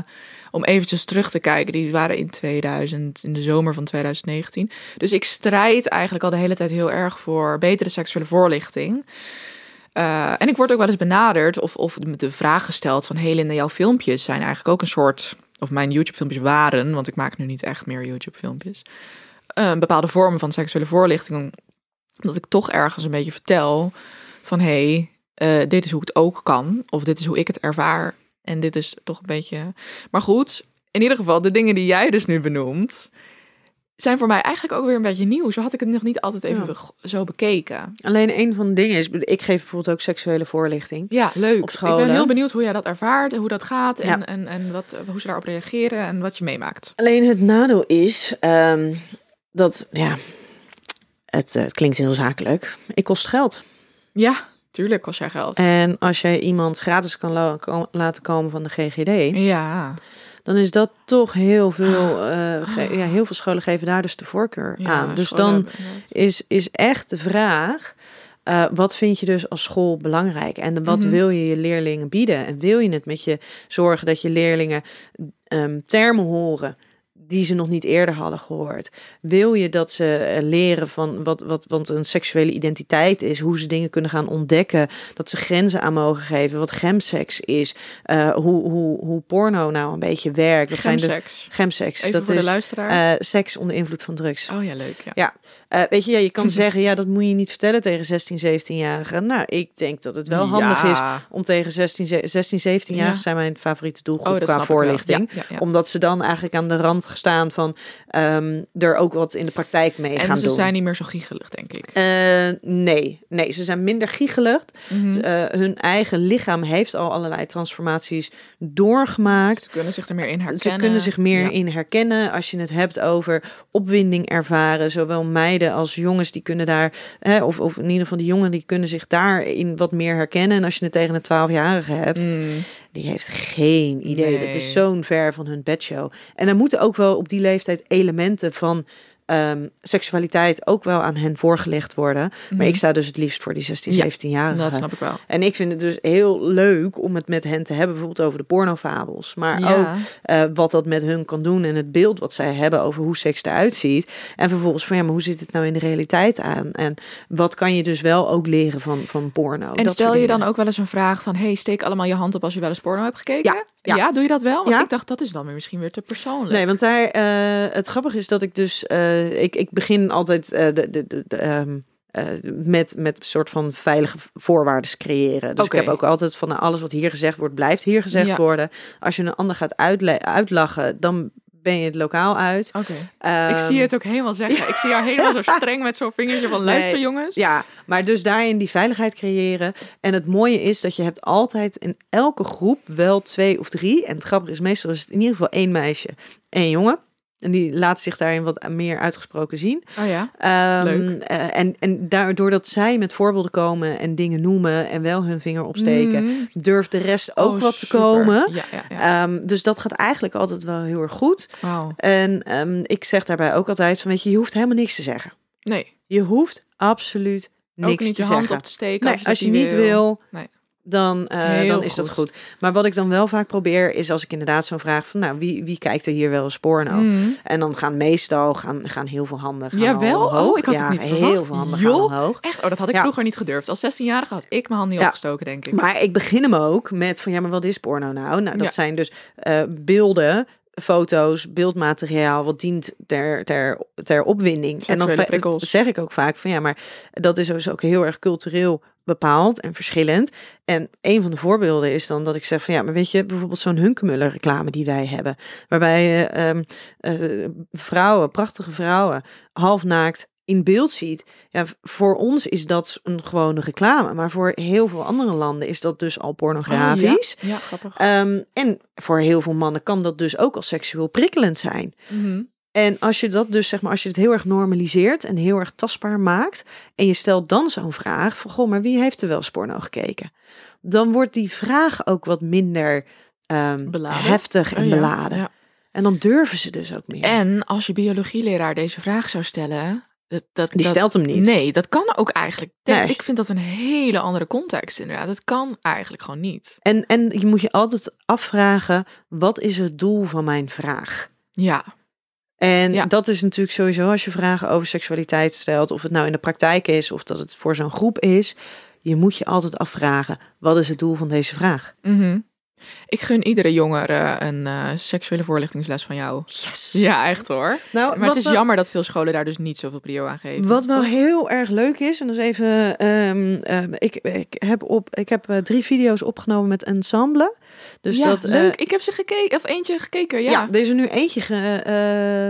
Speaker 3: om eventjes terug te kijken. Die waren in 2000, in de zomer van 2019. Dus ik strijd eigenlijk al de hele tijd heel erg voor betere seksuele voorlichting. Eh, en ik word ook wel eens benaderd of, of de, vraag gesteld van... hey Linda, jouw filmpjes zijn eigenlijk ook een soort... of mijn YouTube-filmpjes waren, want ik maak nu niet echt meer YouTube-filmpjes... eh, bepaalde vormen van seksuele voorlichting... omdat ik toch ergens een beetje vertel van... hey, eh, dit is hoe het ook kan, of dit is hoe ik het ervaar... en dit is toch een beetje... Maar goed, in ieder geval, de dingen die jij dus nu benoemt... zijn voor mij eigenlijk ook weer een beetje nieuw. Zo had ik het nog niet altijd even
Speaker 2: Ja.
Speaker 3: zo bekeken.
Speaker 2: Alleen een van de dingen is, ik geef bijvoorbeeld ook seksuele voorlichting.
Speaker 3: Ja, leuk.
Speaker 2: Op
Speaker 3: Ik
Speaker 2: scholen.
Speaker 3: ben heel benieuwd hoe jij dat ervaart, hoe dat gaat en,
Speaker 2: Ja.
Speaker 3: en, en wat, hoe ze daarop reageren en wat je meemaakt.
Speaker 2: Alleen het nadeel is ehm, dat, ja, het, eh, het klinkt heel zakelijk. Ik kost geld.
Speaker 3: Ja, tuurlijk kost jij geld.
Speaker 2: En als jij iemand gratis kan la- laten komen van de GGD,
Speaker 3: Ja,
Speaker 2: dan is dat toch heel veel. eh, ge- ja, heel veel scholen geven daar dus de voorkeur
Speaker 3: ja
Speaker 2: aan. Dus dan is, is echt de vraag. eh, wat vind je dus als school belangrijk? En wat
Speaker 3: Mhm.
Speaker 2: wil je je leerlingen bieden? En wil je het met je zorgen dat je leerlingen ehm, termen horen die ze nog niet eerder hadden gehoord? Wil je dat ze eh, leren van wat, wat, wat een seksuele identiteit is, hoe ze dingen kunnen gaan ontdekken, dat ze grenzen aan mogen geven, wat gemseks is, eh, hoe, hoe, hoe porno nou een beetje werkt? Wat zijn de
Speaker 3: Gemseks.
Speaker 2: gemseks?
Speaker 3: Even
Speaker 2: dat
Speaker 3: voor
Speaker 2: is
Speaker 3: de luisteraar.
Speaker 2: eh, seks onder invloed van drugs.
Speaker 3: oh ja, leuk. Ja.
Speaker 2: Ja, weet je, ja, je kan [LAUGHS] zeggen, ja, dat moet je niet vertellen tegen 16, 17-jarigen. Nou, ik denk dat het wel handig is om tegen 16, ze- 16 17-jarigen
Speaker 3: Ja.
Speaker 2: zijn mijn favoriete doelgroep
Speaker 3: Oh, dat
Speaker 2: qua voorlichting. Omdat ze dan eigenlijk aan de rand staan van ehm, er ook wat in de praktijk mee
Speaker 3: En
Speaker 2: gaan
Speaker 3: ze
Speaker 2: doen.
Speaker 3: zijn niet meer zo giegelig, denk ik.
Speaker 2: Eh, nee, nee, ze zijn minder giegelig.
Speaker 3: Mhm.
Speaker 2: Eh, hun eigen lichaam heeft al allerlei transformaties doorgemaakt.
Speaker 3: Ze kunnen zich er meer in herkennen.
Speaker 2: Ze kunnen zich meer
Speaker 3: Ja.
Speaker 2: in herkennen. Als je het hebt over opwinding ervaren, zowel meiden als jongens, die kunnen daar, hè, of, of in ieder geval die jongen, die kunnen zich daarin wat meer herkennen. En als je het tegen een 12-jarige hebt,
Speaker 3: Mm.
Speaker 2: die heeft geen idee.
Speaker 3: Nee.
Speaker 2: Dat is zo'n ver van hun bedshow. En dan moeten ook wel op die leeftijd elementen van ehm, seksualiteit ook wel aan hen voorgelegd worden. Maar ik sta dus het liefst voor die 16,
Speaker 3: Ja,
Speaker 2: 17-jarigen.
Speaker 3: Dat snap ik wel.
Speaker 2: En ik vind het dus heel leuk om het met hen te hebben, bijvoorbeeld over de pornofabels. Maar
Speaker 3: Ja.
Speaker 2: ook eh, wat dat met hun kan doen en het beeld wat zij hebben over hoe seks eruit ziet. En vervolgens van ja, maar hoe zit het nou in de realiteit aan? En wat kan je dus wel ook leren van, van porno?
Speaker 3: En
Speaker 2: Dat
Speaker 3: stel je dan ook wel eens een vraag van... hey, steek allemaal je hand op als je wel eens porno hebt gekeken?
Speaker 2: Ja, ja.
Speaker 3: Ja, doe je dat wel? Want
Speaker 2: Ja.
Speaker 3: ik dacht, dat is dan weer misschien weer te persoonlijk.
Speaker 2: Nee, want daar, eh, het grappige is dat ik dus, eh, ik, ik begin altijd eh, de, de, de, ehm, eh, met, met een soort van veilige voorwaarden creëren. Dus ik heb ook altijd van nou, alles wat hier gezegd wordt, blijft hier gezegd
Speaker 3: Ja.
Speaker 2: worden. Als je een ander gaat uitlachen, dan ben je het lokaal uit.
Speaker 3: Oké. ik
Speaker 2: Ehm,
Speaker 3: zie het ook helemaal zeggen. Ik zie jou helemaal zo [LAUGHS] streng met zo'n vingertje van... luister
Speaker 2: Nee.
Speaker 3: jongens.
Speaker 2: Ja, maar dus daarin die veiligheid creëren. En het mooie is dat je hebt altijd in elke groep wel twee of drie. En het grappige is meestal is het in ieder geval één meisje, één jongen. En die laat zich daarin wat meer uitgesproken zien.
Speaker 3: Oh ja.
Speaker 2: Ehm,
Speaker 3: Leuk.
Speaker 2: eh, en, en daardoor dat zij met voorbeelden komen en dingen noemen en wel hun vinger opsteken,
Speaker 3: Mm.
Speaker 2: durft de rest ook
Speaker 3: Oh,
Speaker 2: wat te komen.
Speaker 3: Ja, ja, ja.
Speaker 2: Ehm, dus dat gaat eigenlijk altijd wel heel erg goed.
Speaker 3: Wauw.
Speaker 2: En ehm, ik zeg daarbij ook altijd van, weet je, je hoeft helemaal niks te zeggen.
Speaker 3: Nee,
Speaker 2: Je hoeft absoluut niks
Speaker 3: ook niet
Speaker 2: te
Speaker 3: je hand
Speaker 2: zeggen.
Speaker 3: op te steken
Speaker 2: Nee, als je, niet wil,
Speaker 3: Nee.
Speaker 2: Dan, eh, dan is dat
Speaker 3: goed.
Speaker 2: Maar wat ik dan wel vaak probeer, is als ik inderdaad zo'n vraag van, nou, wie, wie kijkt er hier wel eens porno?
Speaker 3: Mm.
Speaker 2: En dan gaan meestal gaan, gaan heel veel handen gaan al omhoog.
Speaker 3: Oh, ik had
Speaker 2: ja,
Speaker 3: het niet
Speaker 2: heel veel handen
Speaker 3: Joh.
Speaker 2: gaan omhoog.
Speaker 3: Echt? Oh, dat had ik
Speaker 2: Ja.
Speaker 3: vroeger niet gedurfd. Als 16-jarige had ik mijn hand niet
Speaker 2: Ja.
Speaker 3: opgestoken, denk ik.
Speaker 2: Maar ik begin hem ook met van ja, maar wat is porno nou? Nou, dat
Speaker 3: Ja.
Speaker 2: zijn dus eh, beelden, foto's, beeldmateriaal wat dient ter, ter, ter opwinding. en dan
Speaker 3: prikkels.
Speaker 2: zeg ik ook vaak van ja, maar dat is dus ook heel erg cultureel bepaald en verschillend. En een van de voorbeelden is dan dat ik zeg van ja, maar weet je, bijvoorbeeld zo'n Hunkemuller reclame die wij hebben, waarbij je ehm, eh, vrouwen, prachtige vrouwen, halfnaakt in beeld ziet. Ja, voor ons is dat een gewone reclame, maar voor heel veel andere landen is dat dus al pornografisch.
Speaker 3: Oh, ja. ja, grappig.
Speaker 2: Ehm, en voor heel veel mannen kan dat dus ook al seksueel prikkelend zijn.
Speaker 3: Mhm.
Speaker 2: En als je dat dus, zeg maar, als je het heel erg normaliseert en heel erg tastbaar maakt. en je stelt dan zo'n vraag van: Goh, maar wie heeft er wel eens porno gekeken? Dan wordt die vraag ook wat minder ehm, heftig en
Speaker 3: Oh ja,
Speaker 2: beladen.
Speaker 3: ja.
Speaker 2: En dan durven ze dus ook meer.
Speaker 3: En als je biologieleraar deze vraag zou stellen, dat, dat,
Speaker 2: Die
Speaker 3: dat-
Speaker 2: stelt hem niet.
Speaker 3: Nee, dat kan ook eigenlijk.
Speaker 2: Nee.
Speaker 3: Ik vind dat een hele andere context inderdaad. Dat kan eigenlijk gewoon niet.
Speaker 2: En, en je moet je altijd afvragen, wat is het doel van mijn vraag?
Speaker 3: Ja,
Speaker 2: En
Speaker 3: Ja.
Speaker 2: dat is natuurlijk sowieso als je vragen over seksualiteit stelt, of het nou in de praktijk is of dat het voor zo'n groep is. Je moet je altijd afvragen, wat is het doel van deze vraag?
Speaker 3: Mhm. Ik gun iedere jongere een eh, seksuele voorlichtingsles van jou.
Speaker 2: Yes.
Speaker 3: Ja, echt hoor.
Speaker 2: Nou,
Speaker 3: Maar het is
Speaker 2: wel-
Speaker 3: jammer dat veel scholen daar dus niet zoveel prio aan geven.
Speaker 2: Wat wel heel erg leuk is, en dat is even. ehm, ehm, ik, ik heb, op, ik heb eh, drie video's opgenomen met ensemble. Dus
Speaker 3: ja,
Speaker 2: dat, eh,
Speaker 3: leuk. ik heb ze gekeken, of eentje gekeken, ja.
Speaker 2: er er nu eentje. Ge, eh,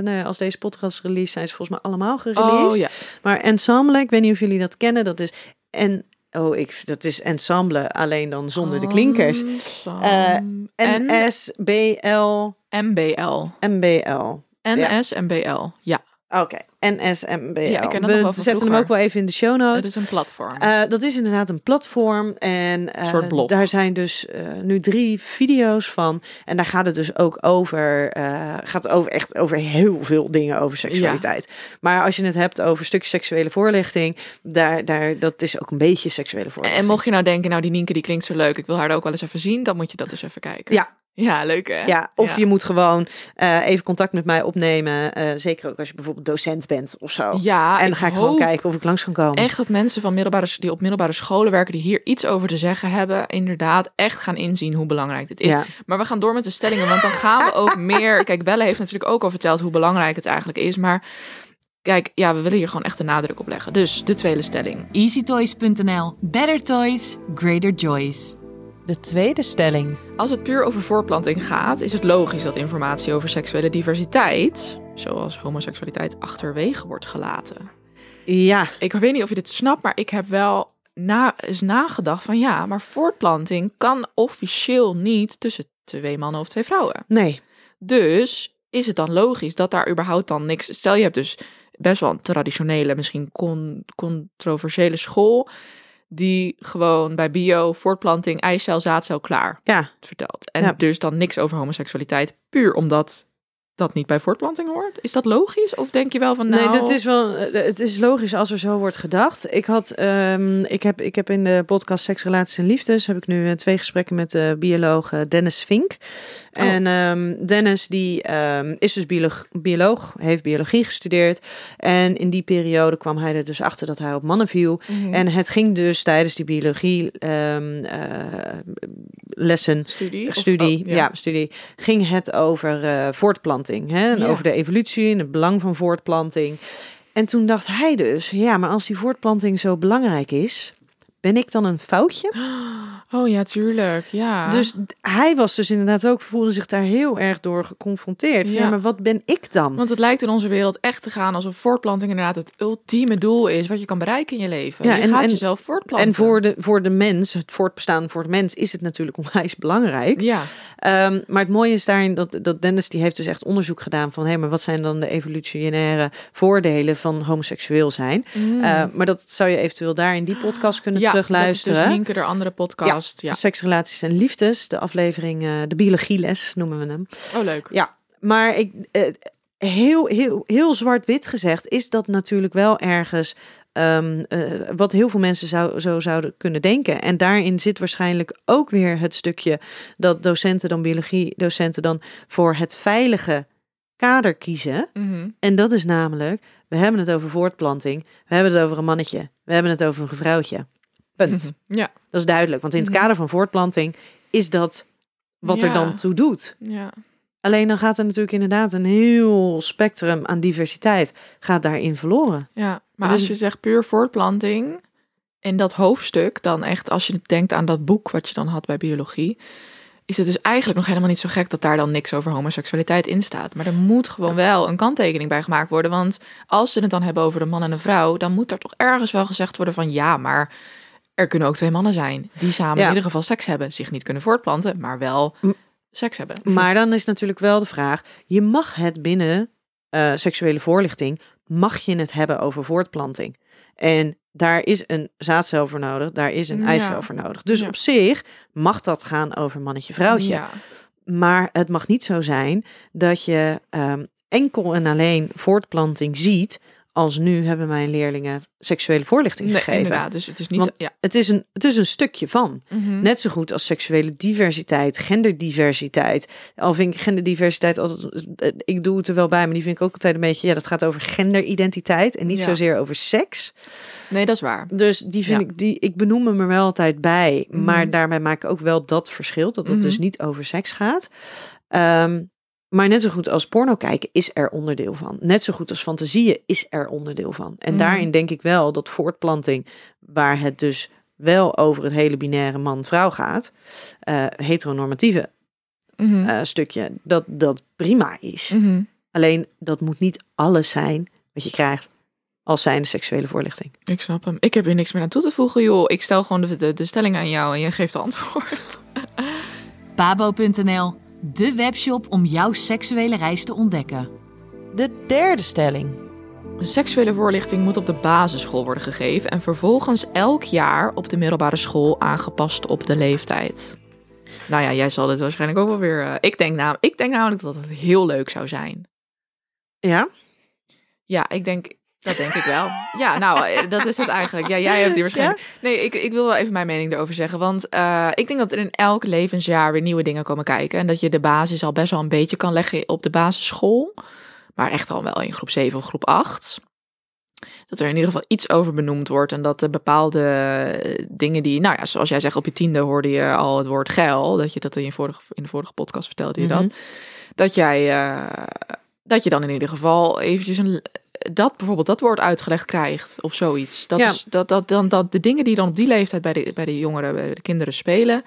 Speaker 2: nou ja, als deze podcast release zijn, ze volgens mij allemaal gereleased.
Speaker 3: oh ja.
Speaker 2: Maar ensemble, ik weet niet of jullie dat kennen, dat is. En, oh, ik, dat is ensemble, alleen dan zonder de klinkers. Eh,
Speaker 3: en
Speaker 2: NSBL,
Speaker 3: MBL.
Speaker 2: MBL.
Speaker 3: NS-MBL. Ja,
Speaker 2: Oké, NSMBL.
Speaker 3: Ja, ik ken dat
Speaker 2: We zetten hem ook wel even in de show notes.
Speaker 3: het is een platform.
Speaker 2: Eh, dat is inderdaad een platform en eh,
Speaker 3: soort blog.
Speaker 2: daar zijn dus eh, nu drie video's van en daar gaat het dus ook over, eh, gaat over echt over heel veel dingen over seksualiteit. Maar als je het hebt over een stukje seksuele voorlichting, daar, daar, dat is ook een beetje seksuele voorlichting.
Speaker 3: en mocht je nou denken, nou die Nienke die klinkt zo leuk, ik wil haar ook wel eens even zien, dan moet je dat eens even kijken.
Speaker 2: Ja.
Speaker 3: Ja, leuk hè?
Speaker 2: ja, of
Speaker 3: Ja.
Speaker 2: je moet gewoon eh, even contact met mij opnemen, eh, zeker ook als je bijvoorbeeld docent bent of zo.
Speaker 3: Ja,
Speaker 2: en dan ga ik gewoon kijken of ik langs kan komen.
Speaker 3: Echt dat mensen van middelbare, die op middelbare scholen werken, die hier iets over te zeggen hebben, inderdaad echt gaan inzien hoe belangrijk dit is.
Speaker 2: Ja.
Speaker 3: Maar we gaan door met de stellingen, want dan gaan we ook [LAUGHS] meer. Kijk, Belle heeft natuurlijk ook al verteld hoe belangrijk het eigenlijk is. Maar kijk, ja, we willen hier gewoon echt de nadruk op leggen. Dus de tweede stelling.
Speaker 4: EasyToys.nl. Better toys, greater joys.
Speaker 2: De tweede stelling.
Speaker 3: Als het puur over voortplanting gaat, is het logisch dat informatie over seksuele diversiteit, zoals homoseksualiteit, achterwege wordt gelaten.
Speaker 2: Ja,
Speaker 3: Ik weet niet of je dit snapt, maar ik heb wel na, eens nagedacht van ja, maar voortplanting kan officieel niet tussen twee mannen of twee vrouwen.
Speaker 2: nee.
Speaker 3: Dus is het dan logisch dat daar überhaupt dan niks. Stel je hebt dus best wel een traditionele, misschien con, controversiële school. Die gewoon bij bio, voortplanting, eicel, zaadcel klaar
Speaker 2: Ja,
Speaker 3: vertelt. En
Speaker 2: Ja.
Speaker 3: dus dan niks over homoseksualiteit, puur omdat dat niet bij voortplanting hoort. Is dat logisch? Of denk je wel van nou...
Speaker 2: Nee, dat is wel. eh, Het is logisch als er zo wordt gedacht. Ik had, ehm, ik heb, ik heb in de podcast Seks, Relaties en Liefdes heb ik nu eh, twee gesprekken met de bioloog eh, Dennis Vink.
Speaker 3: Oh.
Speaker 2: En ehm, Dennis die ehm, is dus bioloog, bioloog, heeft biologie gestudeerd. En in die periode kwam hij er dus achter dat hij op mannen viel.
Speaker 3: Mhm.
Speaker 2: En het ging dus tijdens die biologie ehm, eh, lessen
Speaker 3: studie. of- oh,
Speaker 2: ja. studie, ging het over eh, voortplanting. Hè? En
Speaker 3: Ja.
Speaker 2: Over de evolutie en het belang van voortplanting. En toen dacht hij dus, ja, maar als die voortplanting zo belangrijk is, ben ik dan een foutje? [GASPS]
Speaker 3: Oh ja, tuurlijk. Ja.
Speaker 2: Dus hij was dus inderdaad ook, voelde zich daar heel erg door geconfronteerd. Ja,
Speaker 3: Ja.
Speaker 2: maar wat ben ik dan?
Speaker 3: Want het lijkt in onze wereld echt te gaan alsof voortplanting inderdaad het ultieme doel is wat je kan bereiken in je leven.
Speaker 2: Ja,
Speaker 3: je
Speaker 2: en-
Speaker 3: gaat
Speaker 2: en-
Speaker 3: jezelf voortplanten.
Speaker 2: En voor de, voor de mens, het voortbestaan voor de mens, is het natuurlijk [LAUGHS] onwijs belangrijk.
Speaker 3: Ja,
Speaker 2: Ehm, maar het mooie is daarin dat, dat Dennis die heeft dus echt onderzoek gedaan van hé, maar wat zijn dan de evolutionaire voordelen van homoseksueel zijn? Eh, maar dat zou je eventueel daar in die [GASPS] podcast kunnen
Speaker 3: Mm. ja
Speaker 2: terugluisteren.
Speaker 3: Dat is dus Nienke, de andere podcast. Ja.
Speaker 2: Seks, relaties en liefdes, de aflevering, eh, de biologieles noemen we hem.
Speaker 3: Oh, leuk.
Speaker 2: Ja, maar ik, eh, heel, heel, heel zwart-wit gezegd is dat natuurlijk wel ergens ehm, eh, wat heel veel mensen zou, zo zouden kunnen denken. En daarin zit waarschijnlijk ook weer het stukje dat docenten dan biologie, docenten dan voor het veilige kader kiezen.
Speaker 3: Mhm.
Speaker 2: En dat is namelijk, we hebben het over voortplanting, we hebben het over een mannetje, we hebben het over een vrouwtje. Punt.
Speaker 3: Mhm. Ja.
Speaker 2: Dat is duidelijk, want in het
Speaker 3: Mhm.
Speaker 2: kader van voortplanting is dat wat er dan toe doet.
Speaker 3: ja.
Speaker 2: Alleen dan gaat er natuurlijk inderdaad een heel spectrum aan diversiteit gaat daarin verloren.
Speaker 3: Ja, maar
Speaker 2: Dus-
Speaker 3: als je zegt puur voortplanting in dat hoofdstuk, dan echt als je denkt aan dat boek wat je dan had bij biologie, is het dus eigenlijk nog helemaal niet zo gek dat daar dan niks over homoseksualiteit in staat. Maar er moet gewoon wel een kanttekening bij gemaakt worden, want als ze het dan hebben over een man en een vrouw, dan moet er toch ergens wel gezegd worden van ja, maar er kunnen ook twee mannen zijn die samen
Speaker 2: Ja.
Speaker 3: in ieder geval seks hebben, zich niet kunnen voortplanten, maar wel
Speaker 2: M-
Speaker 3: seks hebben.
Speaker 2: Maar dan is natuurlijk wel de vraag, je mag het binnen eh, seksuele voorlichting, mag je het hebben over voortplanting. En daar is een zaadcel voor nodig, daar is een
Speaker 3: Ja.
Speaker 2: eicel voor nodig. Dus
Speaker 3: Ja.
Speaker 2: op zich mag dat gaan over mannetje-vrouwtje.
Speaker 3: Ja.
Speaker 2: maar het mag niet zo zijn dat je ehm, enkel en alleen voortplanting ziet als nu hebben mijn leerlingen seksuele voorlichting
Speaker 3: Nee,
Speaker 2: gegeven.
Speaker 3: inderdaad. Dus het is niet...
Speaker 2: Want
Speaker 3: ja.
Speaker 2: Het is, een, het is een stukje van.
Speaker 3: Mhm.
Speaker 2: Net zo goed als seksuele diversiteit, genderdiversiteit. Al vind ik genderdiversiteit altijd. eh, Ik doe het er wel bij, maar die vind ik ook altijd een beetje. Ja, dat gaat over genderidentiteit en niet
Speaker 3: Ja.
Speaker 2: zozeer over seks.
Speaker 3: Nee, dat is waar.
Speaker 2: Dus die vind
Speaker 3: Ja.
Speaker 2: ik, die, ik benoem hem er wel altijd bij. Maar
Speaker 3: Mhm.
Speaker 2: daarbij maak ik ook wel dat verschil. Dat het dus
Speaker 3: Mhm.
Speaker 2: niet over seks gaat. Ehm, maar net zo goed als porno kijken is er onderdeel van. Net zo goed als fantasieën is er onderdeel van. En
Speaker 3: Mhm.
Speaker 2: daarin denk ik wel dat voortplanting, waar het dus wel over het hele binaire man-vrouw gaat, eh, heteronormatieve
Speaker 3: Mhm.
Speaker 2: eh, stukje, dat dat prima is.
Speaker 3: Mhm.
Speaker 2: Alleen dat moet niet alles zijn wat je krijgt als zijnde seksuele voorlichting.
Speaker 3: Ik snap hem. Ik heb hier niks meer aan toe te voegen, joh. Ik stel gewoon de, de, de stelling aan jou en je geeft de antwoord.
Speaker 4: Pabo.nl, de webshop om jouw seksuele reis te ontdekken.
Speaker 5: De derde stelling.
Speaker 3: Seksuele voorlichting moet op de basisschool worden gegeven en vervolgens elk jaar op de middelbare school aangepast op de leeftijd. Nou ja, jij zal dit waarschijnlijk ook wel weer. eh, ik, denk nam, ik denk namelijk dat het heel leuk zou zijn.
Speaker 2: Ja?
Speaker 3: Ja, ik denk. Dat denk ik wel. Ja, nou, eh, dat is het eigenlijk. Ja, jij hebt die waarschijnlijk. Nee, ik, ik wil wel even mijn mening erover zeggen. Want eh, ik denk dat er in elk levensjaar weer nieuwe dingen komen kijken. En dat je de basis al best wel een beetje kan leggen op de basisschool. Maar echt al wel in groep 7 of groep 8. Dat er in ieder geval iets over benoemd wordt. En dat er bepaalde eh, dingen die, nou ja, zoals jij zegt, op je tiende hoorde je al het woord geil. Dat je dat in, je vorige, in de vorige podcast vertelde je
Speaker 2: Mhm.
Speaker 3: dat. Dat jij, dat je dan in ieder geval eventjes een, dat bijvoorbeeld dat woord uitgelegd krijgt of zoiets. Dat
Speaker 2: Ja.
Speaker 3: is dat, dat, dan, dat de dingen die dan op die leeftijd bij de, bij de jongeren, bij de kinderen spelen,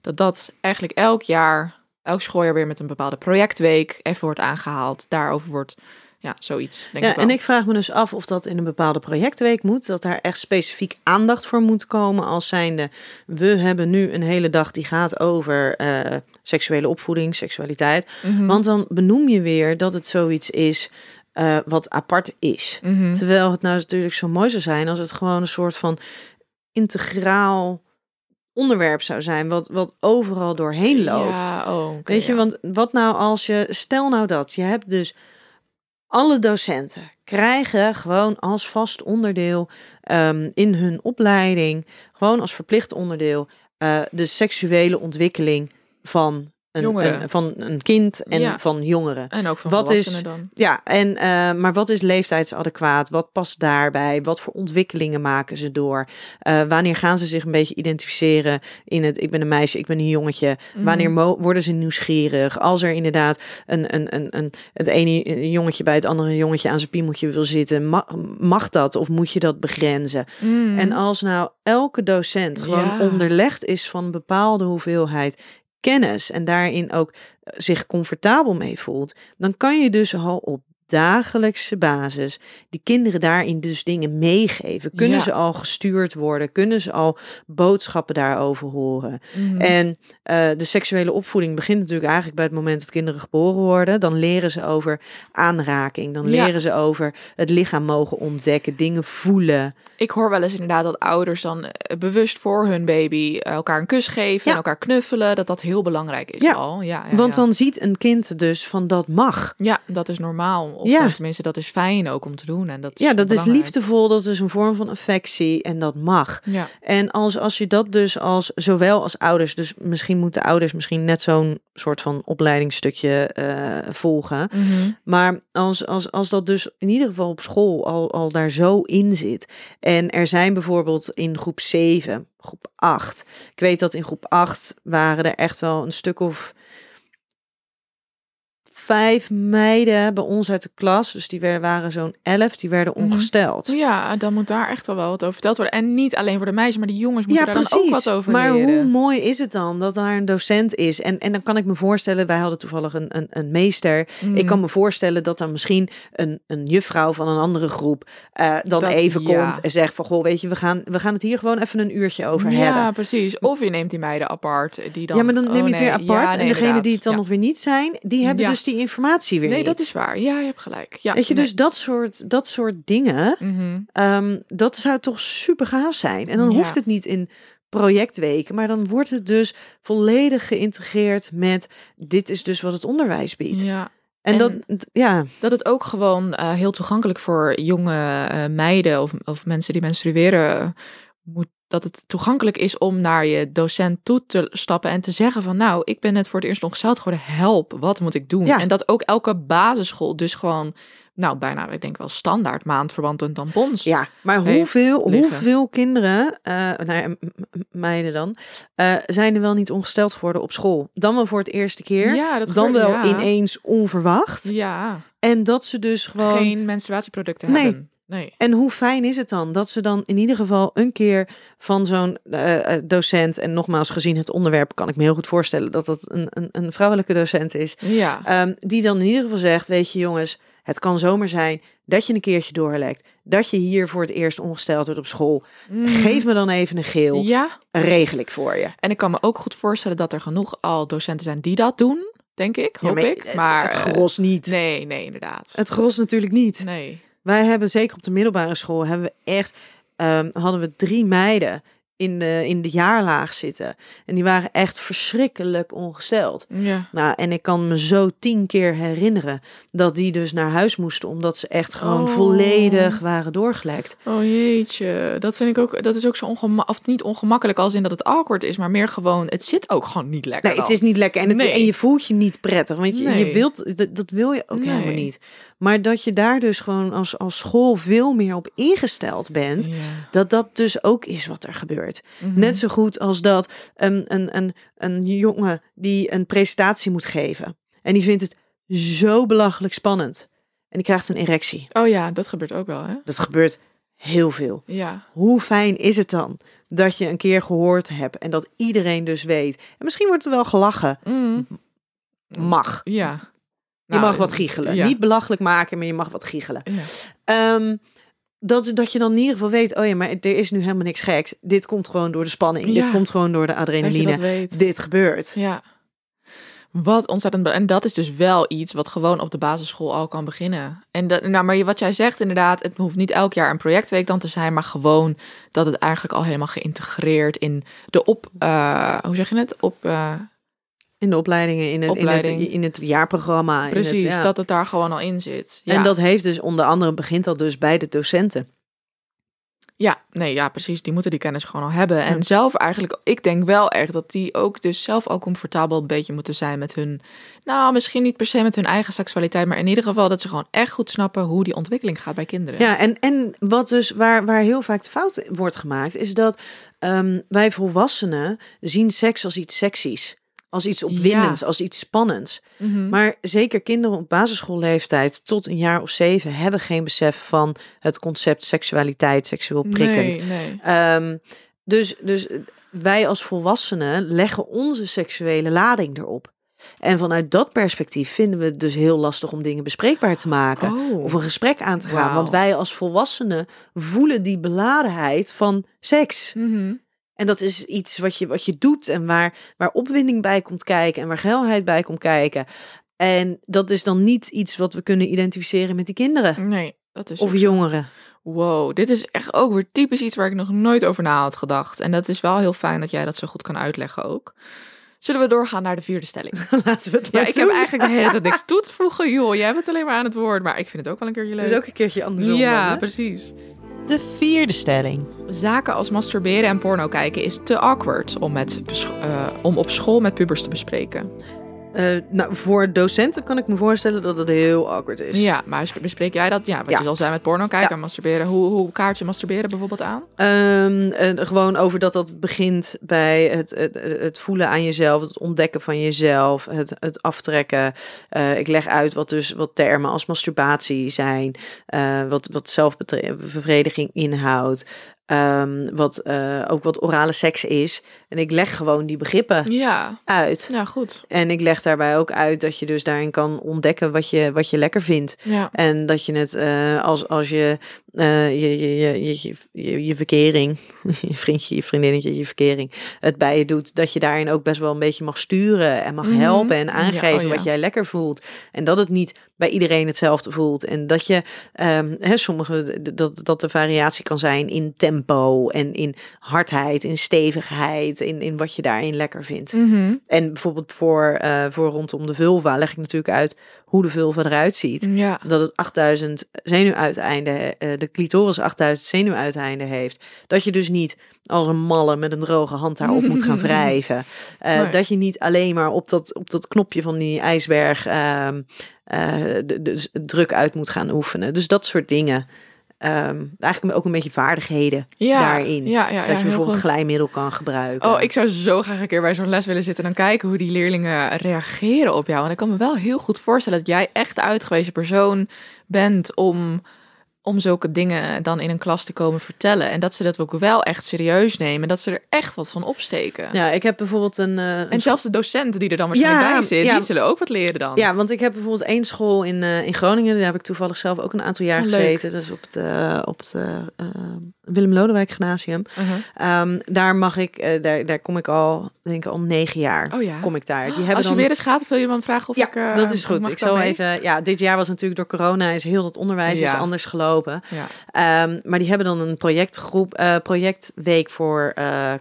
Speaker 3: dat dat eigenlijk elk jaar, elk schooljaar weer met een bepaalde projectweek even wordt aangehaald. Daarover wordt, ja, zoiets. Denk
Speaker 2: Ja,
Speaker 3: ik wel.
Speaker 2: en ik vraag me dus af of dat in een bepaalde projectweek moet. Dat daar echt specifiek aandacht voor moet komen. Als zijnde, we hebben nu een hele dag die gaat over eh, seksuele opvoeding, seksualiteit.
Speaker 3: Mhm.
Speaker 2: Want dan benoem je weer dat het zoiets is eh, wat apart is.
Speaker 3: Mhm.
Speaker 2: Terwijl het nou natuurlijk zo mooi zou zijn als het gewoon een soort van integraal onderwerp zou zijn. Wat, wat overal doorheen loopt.
Speaker 3: Ja, oh,
Speaker 2: Weet je,
Speaker 3: ja.
Speaker 2: want wat nou als je, stel nou dat, je hebt dus alle docenten krijgen gewoon als vast onderdeel ehm, in hun opleiding, gewoon als verplicht onderdeel, eh, de seksuele ontwikkeling van een, van een kind en
Speaker 3: Ja.
Speaker 2: van jongeren.
Speaker 3: En ook van
Speaker 2: wat is-
Speaker 3: dan.
Speaker 2: Ja, en, eh, maar wat is leeftijdsadequaat? Wat past daarbij? Wat voor ontwikkelingen maken ze door? Eh, wanneer gaan ze zich een beetje identificeren in het ik ben een meisje, ik ben een jongetje?
Speaker 3: Mhm.
Speaker 2: Wanneer worden ze nieuwsgierig? Als er inderdaad een, een, een, een, het ene jongetje bij het andere jongetje aan zijn piemeltje wil zitten, mag, mag dat of moet je dat begrenzen?
Speaker 3: Mhm.
Speaker 2: En als nou elke docent gewoon
Speaker 3: Ja.
Speaker 2: onderlegd is van een bepaalde hoeveelheid kennis en daarin ook zich comfortabel mee voelt, dan kan je dus al op dagelijkse basis die kinderen daarin dus dingen meegeven. Kunnen
Speaker 3: Ja.
Speaker 2: ze al gestuurd worden? Kunnen ze al boodschappen daarover horen?
Speaker 3: Mhm.
Speaker 2: En eh, de seksuele opvoeding begint natuurlijk eigenlijk bij het moment dat kinderen geboren worden. Dan leren ze over aanraking. Dan
Speaker 3: Ja.
Speaker 2: leren ze over het lichaam mogen ontdekken, dingen voelen.
Speaker 3: Ik hoor wel eens inderdaad dat ouders dan eh, bewust voor hun baby eh, elkaar een kus geven
Speaker 2: Ja.
Speaker 3: en elkaar knuffelen. Dat dat heel belangrijk is
Speaker 2: Ja.
Speaker 3: al. Ja, ja,
Speaker 2: Want dan ziet een kind dus van dat mag.
Speaker 3: Ja, dat is normaal. Of
Speaker 2: Ja.
Speaker 3: tenminste, dat is fijn ook om te doen. En dat is
Speaker 2: Ja, dat is liefdevol, dat is een vorm van affectie en dat mag.
Speaker 3: Ja.
Speaker 2: En als, als je dat dus als, zowel als ouders, dus misschien moeten ouders misschien net zo'n soort van opleidingsstukje eh, volgen.
Speaker 3: Mhm.
Speaker 2: Maar als, als, als dat dus in ieder geval op school al, al daar zo in zit. En er zijn bijvoorbeeld in groep 7, groep 8. Ik weet dat in groep 8 waren er echt wel een stuk of vijf meiden bij ons uit de klas. Dus die werden, waren zo'n elf, die werden
Speaker 3: Mhm.
Speaker 2: ongesteld.
Speaker 3: Ja, dan moet daar echt wel wel wat over verteld worden. En niet alleen voor de meisjes, maar de jongens moeten
Speaker 2: Ja,
Speaker 3: daar dan ook wat over
Speaker 2: maar
Speaker 3: leren.
Speaker 2: hoe mooi is het dan dat daar een docent is? En, en dan kan ik me voorstellen, wij hadden toevallig een, een, een meester.
Speaker 3: Mm.
Speaker 2: Ik kan me voorstellen dat dan misschien een, een juffrouw van een andere groep eh, dan
Speaker 3: Dat-
Speaker 2: even
Speaker 3: ja.
Speaker 2: komt en zegt van, goh, weet je, we gaan, we gaan het hier gewoon even een uurtje over
Speaker 3: ja,
Speaker 2: hebben.
Speaker 3: precies. Of je neemt die meiden apart. Die dan,
Speaker 2: ja, maar dan neem je
Speaker 3: oh,
Speaker 2: het weer
Speaker 3: nee,
Speaker 2: apart.
Speaker 3: ja,
Speaker 2: en degene die het dan nog weer niet zijn, die hebben
Speaker 3: Ja.
Speaker 2: dus die informatie weer.
Speaker 3: Nee,
Speaker 2: niet.
Speaker 3: dat is waar. Ja, je hebt gelijk. Ja,
Speaker 2: Weet je,
Speaker 3: nee.
Speaker 2: dus dat soort, dat soort dingen,
Speaker 3: Mhm.
Speaker 2: Ehm, dat zou toch super gaaf zijn. En dan
Speaker 3: Ja.
Speaker 2: hoeft het niet in projectweken. Maar dan wordt het dus volledig geïntegreerd met dit is dus wat het onderwijs biedt.
Speaker 3: Ja.
Speaker 2: En,
Speaker 3: En-
Speaker 2: dat, ja,
Speaker 3: Dat het ook gewoon eh, heel toegankelijk voor jonge eh, meiden of, of mensen die menstrueren moet. Dat het toegankelijk is om naar je docent toe te stappen en te zeggen van nou, ik ben net voor het eerst ongesteld geworden, help, wat moet ik doen?
Speaker 2: Ja.
Speaker 3: En dat ook elke basisschool dus gewoon, nou bijna, ik denk wel standaard maandverband en tampons.
Speaker 2: ja, maar hoeveel, hoeveel kinderen, eh nou ja, meiden dan, eh, zijn er wel niet ongesteld geworden op school? Dan wel voor het eerste keer,
Speaker 3: Ja, dat
Speaker 2: dan
Speaker 3: gebeurt,
Speaker 2: wel
Speaker 3: ja.
Speaker 2: ineens onverwacht.
Speaker 3: Ja,
Speaker 2: En dat ze dus gewoon...
Speaker 3: geen menstruatieproducten
Speaker 2: Nee.
Speaker 3: hebben. Nee.
Speaker 2: En hoe fijn is het dan dat ze dan in ieder geval een keer van zo'n eh, docent, en nogmaals gezien het onderwerp, kan ik me heel goed voorstellen dat dat een, een, een vrouwelijke docent is,
Speaker 3: Ja.
Speaker 2: ehm, die dan in ieder geval zegt, weet je jongens, het kan zomaar zijn dat je een keertje doorlekt, dat je hier voor het eerst ongesteld wordt op school. Geef me dan even een geel,
Speaker 3: Mm. Ja,
Speaker 2: regel ik voor je.
Speaker 3: en ik kan me ook goed voorstellen dat er genoeg al docenten zijn die dat doen, denk ik,
Speaker 2: Ja,
Speaker 3: hoop
Speaker 2: maar
Speaker 3: ik. Maar
Speaker 2: het
Speaker 3: eh,
Speaker 2: gros niet.
Speaker 3: Nee, nee, inderdaad.
Speaker 2: Het gros natuurlijk niet.
Speaker 3: Nee.
Speaker 2: Wij hebben zeker op de middelbare school hebben we echt ehm, hadden we drie meiden in de, in de jaarlaag zitten. En die waren echt verschrikkelijk ongesteld.
Speaker 3: Ja.
Speaker 2: Nou, en ik kan me zo tien keer herinneren dat die dus naar huis moesten, omdat ze echt gewoon
Speaker 3: Oh.
Speaker 2: volledig waren doorgelekt.
Speaker 3: Oh jeetje, dat vind ik ook, dat is ook zo ongemakkelijk, of niet ongemakkelijk als in dat het awkward is, maar meer gewoon, het zit ook gewoon niet lekker.
Speaker 2: Nee, het is niet lekker. En, het,
Speaker 3: Nee.
Speaker 2: en je voelt je niet prettig. Want je, je wilt, dat, dat wil je ook
Speaker 3: Nee.
Speaker 2: helemaal niet. Maar dat je daar dus gewoon als, als school veel meer op ingesteld bent. Dat dat dus ook is wat er gebeurt.
Speaker 3: Mhm.
Speaker 2: Net zo goed als dat een, een, een, een jongen die een presentatie moet geven. En die vindt het zo belachelijk spannend. En die krijgt een erectie.
Speaker 3: Oh ja, dat gebeurt ook wel, hè?
Speaker 2: Dat gebeurt heel veel.
Speaker 3: Ja.
Speaker 2: Hoe fijn is het dan dat je een keer gehoord hebt en dat iedereen dus weet. En misschien wordt er wel gelachen.
Speaker 3: Mm.
Speaker 2: Mag.
Speaker 3: Ja.
Speaker 2: Je
Speaker 3: Nou,
Speaker 2: mag wat giechelen.
Speaker 3: ja.
Speaker 2: Niet belachelijk maken, maar je mag wat giechelen.
Speaker 3: Ja.
Speaker 2: Ehm, dat, dat je dan in ieder geval weet, oh ja, maar er is nu helemaal niks geks. Dit komt gewoon door de spanning.
Speaker 3: Ja.
Speaker 2: Dit komt gewoon door de adrenaline. Dit gebeurt.
Speaker 3: Ja. Wat ontzettend. En dat is dus wel iets wat gewoon op de basisschool al kan beginnen. En dat, nou, maar wat jij zegt inderdaad, het hoeft niet elk jaar een projectweek dan te zijn, maar gewoon dat het eigenlijk al helemaal geïntegreerd in de op. eh, hoe zeg je het? Op. eh,
Speaker 2: In de opleidingen, in het, in het, in het jaarprogramma. in
Speaker 3: precies,
Speaker 2: het, ja.
Speaker 3: dat het daar gewoon al in zit. Ja.
Speaker 2: En dat heeft dus onder andere begint dat dus bij de docenten.
Speaker 3: Ja, nee, ja, precies. Die moeten die kennis gewoon al hebben. En
Speaker 2: Ja.
Speaker 3: zelf eigenlijk, ik denk wel echt dat die ook dus zelf al comfortabel een beetje moeten zijn met hun, nou, misschien niet per se met hun eigen seksualiteit, maar in ieder geval dat ze gewoon echt goed snappen hoe die ontwikkeling gaat bij kinderen.
Speaker 2: Ja, en, en wat dus waar, waar heel vaak de fout wordt gemaakt, is dat ehm, wij volwassenen zien seks als iets seksies. Als iets opwindends, als iets spannends.
Speaker 3: Mhm.
Speaker 2: Maar zeker kinderen op basisschoolleeftijd tot een jaar of zeven hebben geen besef van het concept seksualiteit, seksueel prikkend.
Speaker 3: Nee, nee.
Speaker 2: Ehm, dus, dus wij als volwassenen leggen onze seksuele lading erop. En vanuit dat perspectief vinden we het dus heel lastig om dingen bespreekbaar te maken.
Speaker 3: Oh.
Speaker 2: Of een gesprek aan te gaan. Want wij als volwassenen voelen die beladenheid van seks.
Speaker 3: Mhm.
Speaker 2: En dat is iets wat je, wat je doet en waar, waar opwinding bij komt kijken en waar geilheid bij komt kijken. En dat is dan niet iets wat we kunnen identificeren met die kinderen
Speaker 3: Nee, dat is
Speaker 2: of jongeren.
Speaker 3: Wow, dit is echt ook weer typisch iets waar ik nog nooit over na had gedacht. En dat is wel heel fijn dat jij dat zo goed kan uitleggen ook. Zullen we doorgaan naar de vierde stelling? [LAUGHS]
Speaker 2: Laten we het
Speaker 3: Ja,
Speaker 2: maar
Speaker 3: ik heb eigenlijk de hele tijd niks toe te voegen. Joh, jij bent alleen maar aan het woord. Maar ik vind het ook wel een keertje leuk.
Speaker 2: Dat is ook een keertje andersom.
Speaker 3: ja,
Speaker 2: dan,
Speaker 3: precies.
Speaker 5: De vierde stelling.
Speaker 3: Zaken als masturberen en porno kijken is te awkward om, met, eh, om op school met pubers te bespreken.
Speaker 2: Eh, nou, voor docenten kan ik me voorstellen dat het heel awkward is.
Speaker 3: Ja, maar sp- bespreek jij dat? Ja, wat
Speaker 2: Ja.
Speaker 3: je al zei met porno kijken
Speaker 2: Ja.
Speaker 3: en masturberen. Hoe, hoe kaart je masturberen bijvoorbeeld aan?
Speaker 2: Ehm, eh, gewoon over dat dat begint bij het, het, het voelen aan jezelf, het ontdekken van jezelf, het, het aftrekken. Eh, ik leg uit wat dus wat termen als masturbatie zijn, wat, wat zelfbevrediging inhoudt, ehm, wat eh, ook wat orale seks is. En ik leg gewoon die begrippen
Speaker 3: Ja,
Speaker 2: uit.
Speaker 3: ja goed.
Speaker 2: En ik leg daarbij ook uit dat je dus daarin kan ontdekken wat je, wat je lekker vindt.
Speaker 3: Ja.
Speaker 2: En dat je het, eh, als, als je eh, je, je, je, je, je, je verkering, [LAUGHS] je vriendje, je vriendinnetje, je verkering, het bij je doet, dat je daarin ook best wel een beetje mag sturen en mag
Speaker 3: Mhm.
Speaker 2: helpen en
Speaker 3: Ja,
Speaker 2: aangeven
Speaker 3: oh ja.
Speaker 2: wat jij lekker voelt. En dat het niet bij iedereen hetzelfde voelt. En dat je, ehm hè, sommige, dat, dat de variatie kan zijn in tempo en in hardheid, in stevigheid, in, in wat je daarin lekker vindt.
Speaker 3: Mhm.
Speaker 2: En bijvoorbeeld voor, eh, voor rondom de vulva leg ik natuurlijk uit hoe de vulva eruit ziet.
Speaker 3: Ja.
Speaker 2: Dat het 8000 zenuwuiteinden, eh, de clitoris 8000 zenuwuiteinden heeft. Dat je dus niet als een malle met een droge hand daarop moet gaan [LAUGHS] wrijven. Eh,
Speaker 3: Nee.
Speaker 2: Dat je niet alleen maar op dat, op dat knopje van die ijsberg ehm, eh, de, de druk uit moet gaan oefenen. Dus dat soort dingen. Ehm, eigenlijk ook een beetje vaardigheden
Speaker 3: Ja,
Speaker 2: daarin.
Speaker 3: ja, ja, ja,
Speaker 2: dat je bijvoorbeeld glijmiddel kan gebruiken.
Speaker 3: Oh, ik zou zo graag een keer bij zo'n les willen zitten en dan kijken hoe die leerlingen reageren op jou. En ik kan me wel heel goed voorstellen dat jij echt de uitgewezen persoon bent om, om zulke dingen dan in een klas te komen vertellen. En dat ze dat ook wel echt serieus nemen. En dat ze er echt wat van opsteken.
Speaker 2: Ja, ik heb bijvoorbeeld een. eh, een
Speaker 3: En zelfs de docenten die er dan waarschijnlijk
Speaker 2: Ja,
Speaker 3: bij zit,
Speaker 2: ja.
Speaker 3: die zullen ook wat leren dan.
Speaker 2: Ja, want ik heb bijvoorbeeld één school in, eh, in Groningen. Daar heb ik toevallig zelf ook een aantal jaar
Speaker 3: Oh,
Speaker 2: gezeten. Is op het, eh, op het eh, Willem Lodewijk Gymnasium.
Speaker 3: Uh-huh.
Speaker 2: Ehm, daar mag ik, eh, daar, daar kom ik al, denk ik al negen jaar.
Speaker 3: Oh ja.
Speaker 2: Kom ik daar. Die
Speaker 3: Als
Speaker 2: hebben
Speaker 3: je
Speaker 2: dan...
Speaker 3: weer eens gaat, wil je dan vragen of
Speaker 2: ja,
Speaker 3: ik... eh,
Speaker 2: dat is goed. Ik zal even. Ja, dit jaar was natuurlijk door corona is heel dat onderwijs
Speaker 3: Ja.
Speaker 2: is anders gelopen.
Speaker 3: Ja.
Speaker 2: Ehm, maar die hebben dan een projectgroep, eh, projectweek voor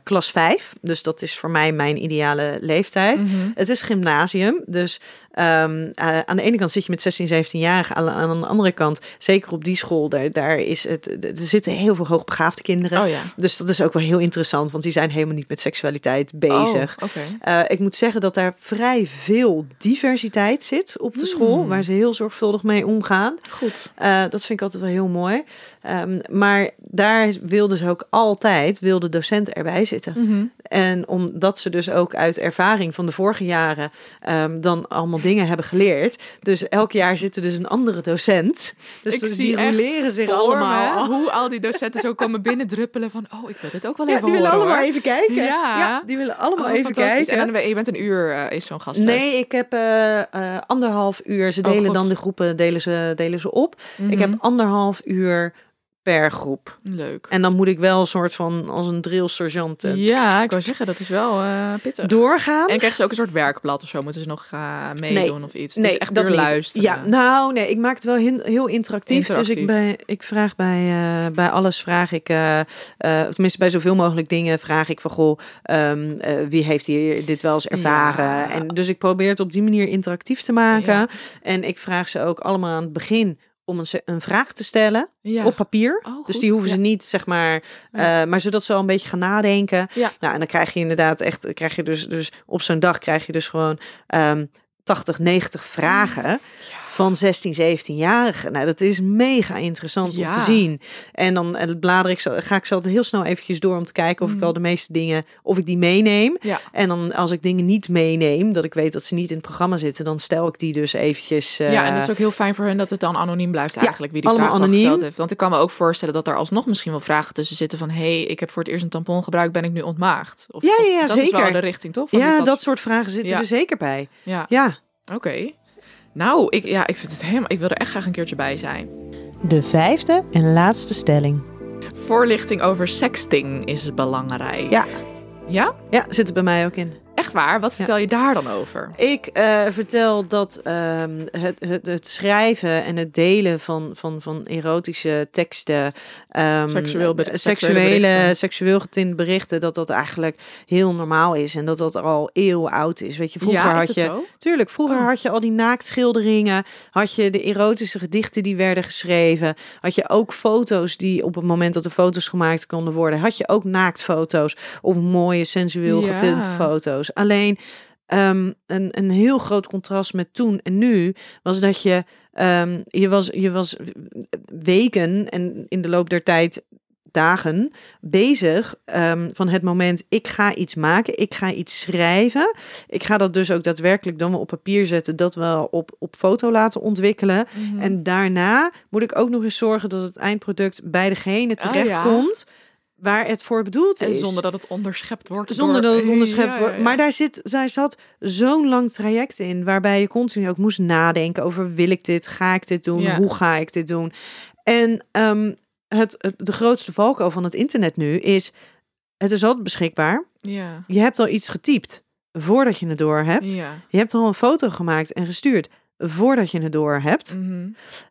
Speaker 2: klas 5. Dus dat is voor mij mijn ideale leeftijd.
Speaker 3: Mhm.
Speaker 2: Het is gymnasium, dus ehm, eh, aan de ene kant zit je met 16, 17-jarigen. Aan, aan de andere kant, zeker op die school, daar, daar is het, er zitten heel veel hoogbegaafde kinderen.
Speaker 3: Oh ja.
Speaker 2: Dus dat is ook wel heel interessant, want die zijn helemaal niet met seksualiteit bezig.
Speaker 3: Oh, Oké.
Speaker 2: Eh, ik moet zeggen dat daar vrij veel diversiteit zit op de school,
Speaker 3: Hmm.
Speaker 2: waar ze heel zorgvuldig mee omgaan.
Speaker 3: Goed.
Speaker 2: Eh, dat vind ik altijd wel heel mooi. Ehm, maar daar wilden ze ook altijd, wilde docent erbij zitten.
Speaker 3: Mhm.
Speaker 2: En omdat ze dus ook uit ervaring van de vorige jaren ehm, dan allemaal dingen hebben geleerd. Dus elk jaar zit er dus een andere docent. Dus
Speaker 3: ik
Speaker 2: die
Speaker 3: zie
Speaker 2: roleren zich allemaal.
Speaker 3: hoe al die docenten zo komen binnendruppelen van... Oh, ik wil dit ook wel
Speaker 2: Ja,
Speaker 3: even
Speaker 2: die willen
Speaker 3: horen,
Speaker 2: allemaal
Speaker 3: hoor.
Speaker 2: even kijken.
Speaker 3: Ja.
Speaker 2: die willen allemaal
Speaker 3: Oh,
Speaker 2: even kijken.
Speaker 3: En dan, je bent een uur, eh, is zo'n gastles.
Speaker 2: Nee, ik heb eh, eh, anderhalf uur. Ze
Speaker 3: Oh,
Speaker 2: delen dan de groepen delen ze, delen ze op. Ik
Speaker 3: Mhm.
Speaker 2: heb anderhalf uur per groep.
Speaker 3: Leuk.
Speaker 2: En dan moet ik wel een soort van als een drill sergeant eh,
Speaker 3: Ja, ik wou zeggen, dat is wel eh, pittig.
Speaker 2: doorgaan.
Speaker 3: En krijgen ze ook een soort werkblad of zo? Moeten ze nog eh, meedoen of iets? het is echt
Speaker 2: dat
Speaker 3: luisteren.
Speaker 2: Ja, nou nee, ik maak het wel heel, heel interactief. Dus ik,
Speaker 3: Interactief.
Speaker 2: bij, ik vraag bij, bij alles, vraag ik, tenminste bij zoveel mogelijk dingen, vraag ik van goh, ehm, eh, wie heeft hier dit wel eens ervaren?
Speaker 3: Ja.
Speaker 2: En dus ik probeer het op die manier interactief te maken.
Speaker 3: Ja.
Speaker 2: En ik vraag ze ook allemaal aan het begin om een, een vraag te stellen
Speaker 3: Ja.
Speaker 2: op papier.
Speaker 3: Oh,
Speaker 2: dus die hoeven ze niet, zeg maar,
Speaker 3: Ja.
Speaker 2: eh, maar zodat ze al een beetje gaan nadenken.
Speaker 3: Ja.
Speaker 2: Nou, en dan krijg je inderdaad echt, krijg je dus, dus op zo'n dag krijg je dus gewoon ehm 80, 90 vragen van 16, 17-jarigen. Nou, dat is mega interessant om te zien. En dan eh, blader ik zo, ga ik zo altijd heel snel eventjes door om te kijken of ik
Speaker 3: Mhm.
Speaker 2: al de meeste dingen, of ik die meeneem.
Speaker 3: Ja.
Speaker 2: En dan als ik dingen niet meeneem, dat ik weet dat ze niet in het programma zitten, dan stel ik die dus eventjes. eh,
Speaker 3: Ja, en dat is ook heel fijn voor hen dat het dan anoniem blijft eigenlijk wie die
Speaker 2: allemaal
Speaker 3: vraag
Speaker 2: anoniem.
Speaker 3: gesteld heeft. Want ik kan me ook voorstellen dat er alsnog misschien wel vragen tussen zitten van... hey, ik heb voor het eerst een tampon gebruikt, ben ik nu ontmaagd? Of,
Speaker 2: Ja, ja, ja,
Speaker 3: dat is wel
Speaker 2: zeker.
Speaker 3: de richting, toch? Van
Speaker 2: ja, dat soort vragen zitten er zeker bij.
Speaker 3: Ja,
Speaker 2: Ja.
Speaker 3: oké. Nou, ik, ja, ik vind het helemaal... Ik wil er echt graag een keertje bij zijn.
Speaker 2: De vijfde en laatste stelling.
Speaker 3: Voorlichting over sexting is belangrijk.
Speaker 2: Ja.
Speaker 3: Ja?
Speaker 2: Ja, zit er bij mij ook in.
Speaker 3: Echt waar? Wat vertel je daar dan over?
Speaker 2: Ik eh, vertel dat ehm, het, het, het schrijven en het delen van, van, van erotische teksten, ehm,
Speaker 3: Seksueel seksuele
Speaker 2: seksueel getint berichten, dat dat eigenlijk heel normaal is en dat dat al eeuwen oud is. Weet je, vroeger
Speaker 3: ja,
Speaker 2: had je,
Speaker 3: zo?
Speaker 2: tuurlijk, vroeger
Speaker 3: Oh.
Speaker 2: had je al die naaktschilderingen, had je de erotische gedichten die werden geschreven, had je ook foto's die op het moment dat de foto's gemaakt konden worden, had je ook naaktfoto's of mooie sensueel
Speaker 3: Ja.
Speaker 2: getinte foto's. Alleen Ehm, een, een heel groot contrast met toen en nu was dat je, ehm, je, was, je was weken en in de loop der tijd dagen bezig ehm, van het moment ik ga iets maken, ik ga iets schrijven. Ik ga dat dus ook daadwerkelijk dan wel op papier zetten, dat wel op, op foto laten ontwikkelen.
Speaker 3: Mhm.
Speaker 2: En daarna moet ik ook nog eens zorgen dat het eindproduct bij degene
Speaker 3: Oh, ja.
Speaker 2: Waar het voor bedoeld
Speaker 3: En
Speaker 2: is.
Speaker 3: zonder dat het onderschept wordt.
Speaker 2: Zonder
Speaker 3: door-
Speaker 2: dat het onderschept
Speaker 3: Ja,
Speaker 2: wordt.
Speaker 3: ja.
Speaker 2: Maar daar zit, zij zat zo'n lang traject in, waarbij je continu ook moest nadenken over wil ik dit, ga ik dit doen, hoe ga ik dit doen. En ehm, het, het, de grootste valkuil van het internet nu is... Het is altijd beschikbaar.
Speaker 3: Ja.
Speaker 2: Je hebt al iets getypt voordat je het door hebt.
Speaker 3: Ja.
Speaker 2: Je hebt al een foto gemaakt en gestuurd voordat je het door hebt.
Speaker 3: Mhm.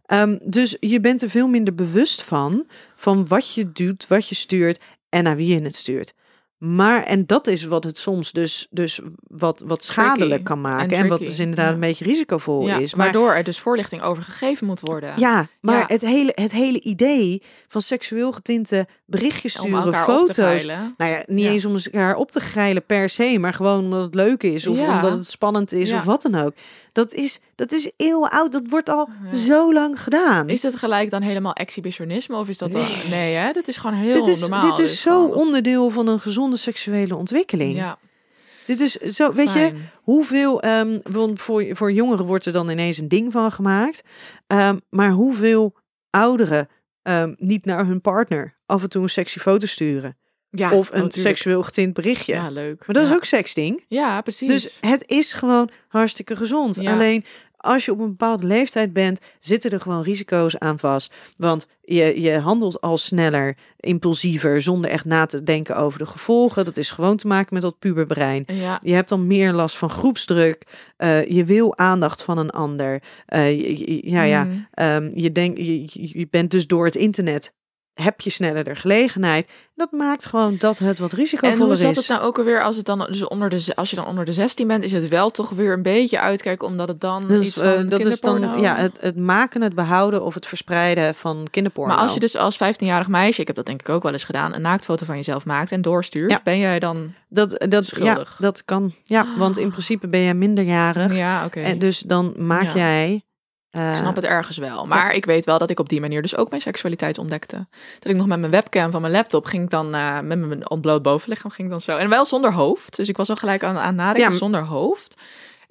Speaker 2: Ehm, dus je bent er veel minder bewust van, van wat je doet, wat je stuurt en naar wie je het stuurt. Maar, en dat is wat het soms dus, dus wat, wat schadelijk
Speaker 3: Tricky.
Speaker 2: kan maken.
Speaker 3: En
Speaker 2: En, wat dus inderdaad
Speaker 3: ja.
Speaker 2: een beetje risicovol
Speaker 3: Ja,
Speaker 2: is. Maar,
Speaker 3: waardoor er dus voorlichting over gegeven moet worden.
Speaker 2: ja, maar
Speaker 3: Ja.
Speaker 2: Het, hele, het hele idee van seksueel getinte berichtjes sturen, foto's. Nou ja, niet eens om elkaar op te geilen per se, maar gewoon omdat het leuk is of omdat het spannend is of wat dan ook. Dat is, dat is eeuwen oud, dat wordt al
Speaker 3: Ja.
Speaker 2: zo lang gedaan.
Speaker 3: Is het gelijk dan helemaal exhibitionisme of is dat.
Speaker 2: Nee.
Speaker 3: Nee, hè? Dit is gewoon heel
Speaker 2: dit is,
Speaker 3: normaal.
Speaker 2: dit is zo
Speaker 3: gewoon-
Speaker 2: onderdeel van een gezonde seksuele ontwikkeling.
Speaker 3: Ja,
Speaker 2: Dit is zo, weet je, hoeveel, want voor, voor jongeren wordt er dan ineens een ding van gemaakt. Ehm, maar hoeveel ouderen ehm, niet naar hun partner af en toe een sexy foto sturen.
Speaker 3: Ja,
Speaker 2: of een
Speaker 3: natuurlijk.
Speaker 2: seksueel getint berichtje.
Speaker 3: Ja, leuk.
Speaker 2: Maar dat
Speaker 3: ja.
Speaker 2: is ook seksding.
Speaker 3: Ja, precies.
Speaker 2: Dus het is gewoon hartstikke gezond.
Speaker 3: Ja.
Speaker 2: Alleen als je op een bepaalde leeftijd bent, zitten er gewoon risico's aan vast. Want je, je handelt al sneller, impulsiever, zonder echt na te denken over de gevolgen. Dat is gewoon te maken met dat puberbrein.
Speaker 3: Ja,
Speaker 2: Je hebt dan meer last van groepsdruk. Eh, je wil aandacht van een ander. Eh, je- ja, ja.
Speaker 3: Mm.
Speaker 2: Ehm, je, denkt, je, je je bent dus door het internet. Heb je sneller de gelegenheid. Dat maakt gewoon dat het wat
Speaker 3: En
Speaker 2: risicovoller
Speaker 3: hoe zat
Speaker 2: is.
Speaker 3: het nou ook alweer als het dan dus onder de als je dan onder de 16 bent, is het wel toch weer een beetje uitkijken omdat het dan
Speaker 2: is,
Speaker 3: iets
Speaker 2: eh,
Speaker 3: van
Speaker 2: dat is dan ja, het, het maken, het behouden of het verspreiden van kinderporno.
Speaker 3: Maar als je dus als 15-jarig meisje, ik heb dat denk ik ook wel eens gedaan, een naaktfoto van jezelf maakt en doorstuurt,
Speaker 2: Ja.
Speaker 3: ben jij dan
Speaker 2: dat, dat, ja,
Speaker 3: schuldig.
Speaker 2: dat kan. Ja, want in principe ben jij minderjarig.
Speaker 3: Ja, oké.
Speaker 2: En dus dan maak
Speaker 3: Ja.
Speaker 2: jij. Eh,
Speaker 3: Ik snap het ergens wel. Maar ik weet wel dat ik op die manier dus ook mijn seksualiteit ontdekte. Dat ik nog met mijn webcam van mijn laptop ging dan uh, met mijn ontbloot bovenlichaam ging ik dan zo. En wel zonder hoofd. Dus ik was al gelijk aan, aan nadenken
Speaker 2: Ja.
Speaker 3: zonder hoofd.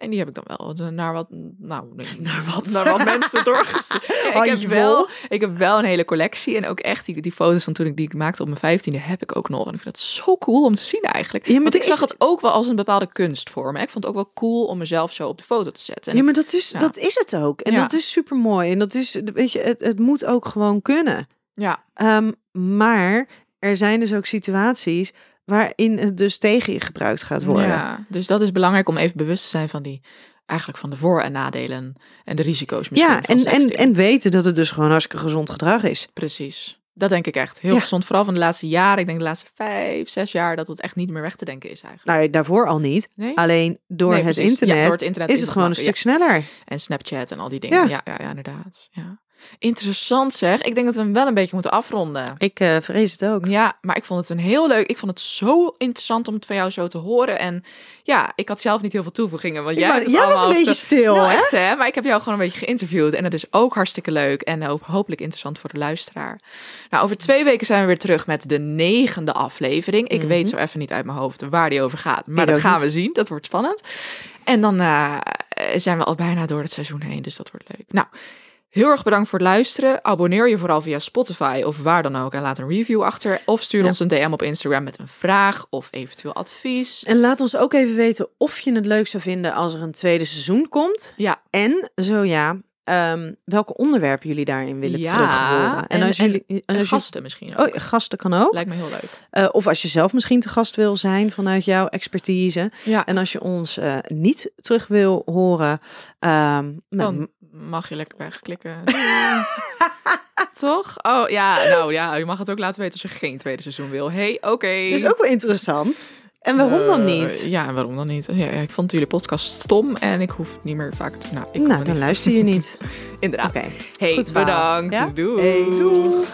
Speaker 3: En die heb ik dan wel naar wat, nou, nee, [LAUGHS]
Speaker 2: Naar wat?
Speaker 3: naar wat mensen [LAUGHS] doorgestuurd. Ja, ik, heb wel, ik heb wel een hele collectie. En ook echt die, die foto's van toen ik die ik maakte op mijn vijftiende heb ik ook nog. En ik vind dat zo cool om te zien eigenlijk.
Speaker 2: Ja,
Speaker 3: Want ik zag het ook wel als een bepaalde kunstvorm. Ik vond het ook wel cool om mezelf zo op de foto te zetten. En
Speaker 2: Ja, maar dat is,
Speaker 3: Ja.
Speaker 2: dat is het ook. En
Speaker 3: Ja.
Speaker 2: dat is super mooi. En dat is, weet je, het, het moet ook gewoon kunnen.
Speaker 3: ja,
Speaker 2: Ehm, maar er zijn dus ook situaties waarin het dus tegen je gebruikt gaat worden.
Speaker 3: Ja, dus dat is belangrijk om even bewust te zijn van die, eigenlijk van de voor- en nadelen en de risico's misschien
Speaker 2: Ja, en, en, en weten dat het dus gewoon hartstikke gezond gedrag is.
Speaker 3: Precies. Dat denk ik echt. Heel
Speaker 2: Ja.
Speaker 3: gezond. Vooral van de laatste jaren. Ik denk de laatste vijf, zes jaar dat het echt niet meer weg te denken is eigenlijk.
Speaker 2: Nou, daarvoor al niet.
Speaker 3: Nee?
Speaker 2: Alleen door,
Speaker 3: Nee,
Speaker 2: het,
Speaker 3: precies. Ja,
Speaker 2: internet
Speaker 3: door het internet
Speaker 2: is het
Speaker 3: het
Speaker 2: gewoon een stuk sneller.
Speaker 3: En Snapchat en al die dingen.
Speaker 2: Ja,
Speaker 3: ja, inderdaad. Ja. Interessant zeg. Ik denk dat we hem wel een beetje moeten afronden.
Speaker 2: Ik eh, vrees het ook.
Speaker 3: Ja, maar ik vond het een heel leuk. Ik vond het zo interessant om het van jou zo te horen. En ja, ik had zelf niet heel veel toevoegingen. Want jij,
Speaker 2: wou- was een beetje stil,
Speaker 3: Nou,
Speaker 2: hè?
Speaker 3: echt, hè? Maar ik heb jou gewoon een beetje geïnterviewd. En dat is ook hartstikke leuk. En ook hopelijk interessant voor de luisteraar. Nou, over twee weken zijn we weer terug met de negende aflevering. Ik weet zo even niet uit mijn hoofd waar die over gaat. Maar
Speaker 2: Ik
Speaker 3: dat gaan
Speaker 2: niet.
Speaker 3: we zien. Dat wordt spannend. En dan eh, zijn we al bijna door het seizoen heen. Dus dat wordt leuk. Nou. Heel erg bedankt voor het luisteren. Abonneer je vooral via Spotify of waar dan ook en laat een review achter. Of stuur
Speaker 2: Ja.
Speaker 3: ons een DM op Instagram met een vraag of eventueel advies.
Speaker 2: En laat ons ook even weten of je het leuk zou vinden als er een tweede seizoen komt.
Speaker 3: Ja,
Speaker 2: En zo ja, ehm, welke onderwerpen jullie daarin willen
Speaker 3: Ja,
Speaker 2: terug horen. En,
Speaker 3: en-
Speaker 2: als jullie... En,
Speaker 3: en
Speaker 2: als je-
Speaker 3: gasten misschien ook.
Speaker 2: Oh, gasten kan ook.
Speaker 3: Lijkt me heel leuk.
Speaker 2: Eh, of als je zelf misschien te gast wil zijn vanuit jouw expertise.
Speaker 3: Ja,
Speaker 2: En als je ons eh, niet terug wil horen, ehm,
Speaker 3: dan mag je lekker wegklikken. [LAUGHS] [LAUGHS] Toch? Oh ja, nou ja, je mag het ook laten weten als je geen tweede seizoen wil. Hey, oké.
Speaker 2: dat is ook wel interessant. En waarom dan
Speaker 3: Eh,
Speaker 2: niet?
Speaker 3: Ja, en waarom dan niet? Ja, ik vond jullie podcast stom en ik hoef niet meer vaak te... Nou, ik
Speaker 2: nou, dan
Speaker 3: niet.
Speaker 2: luister je niet. [LAUGHS]
Speaker 3: Inderdaad.
Speaker 2: Oké.
Speaker 3: Hey,
Speaker 2: Goed
Speaker 3: bedankt.
Speaker 2: Ja?
Speaker 3: Doei.
Speaker 2: Hey, doeg.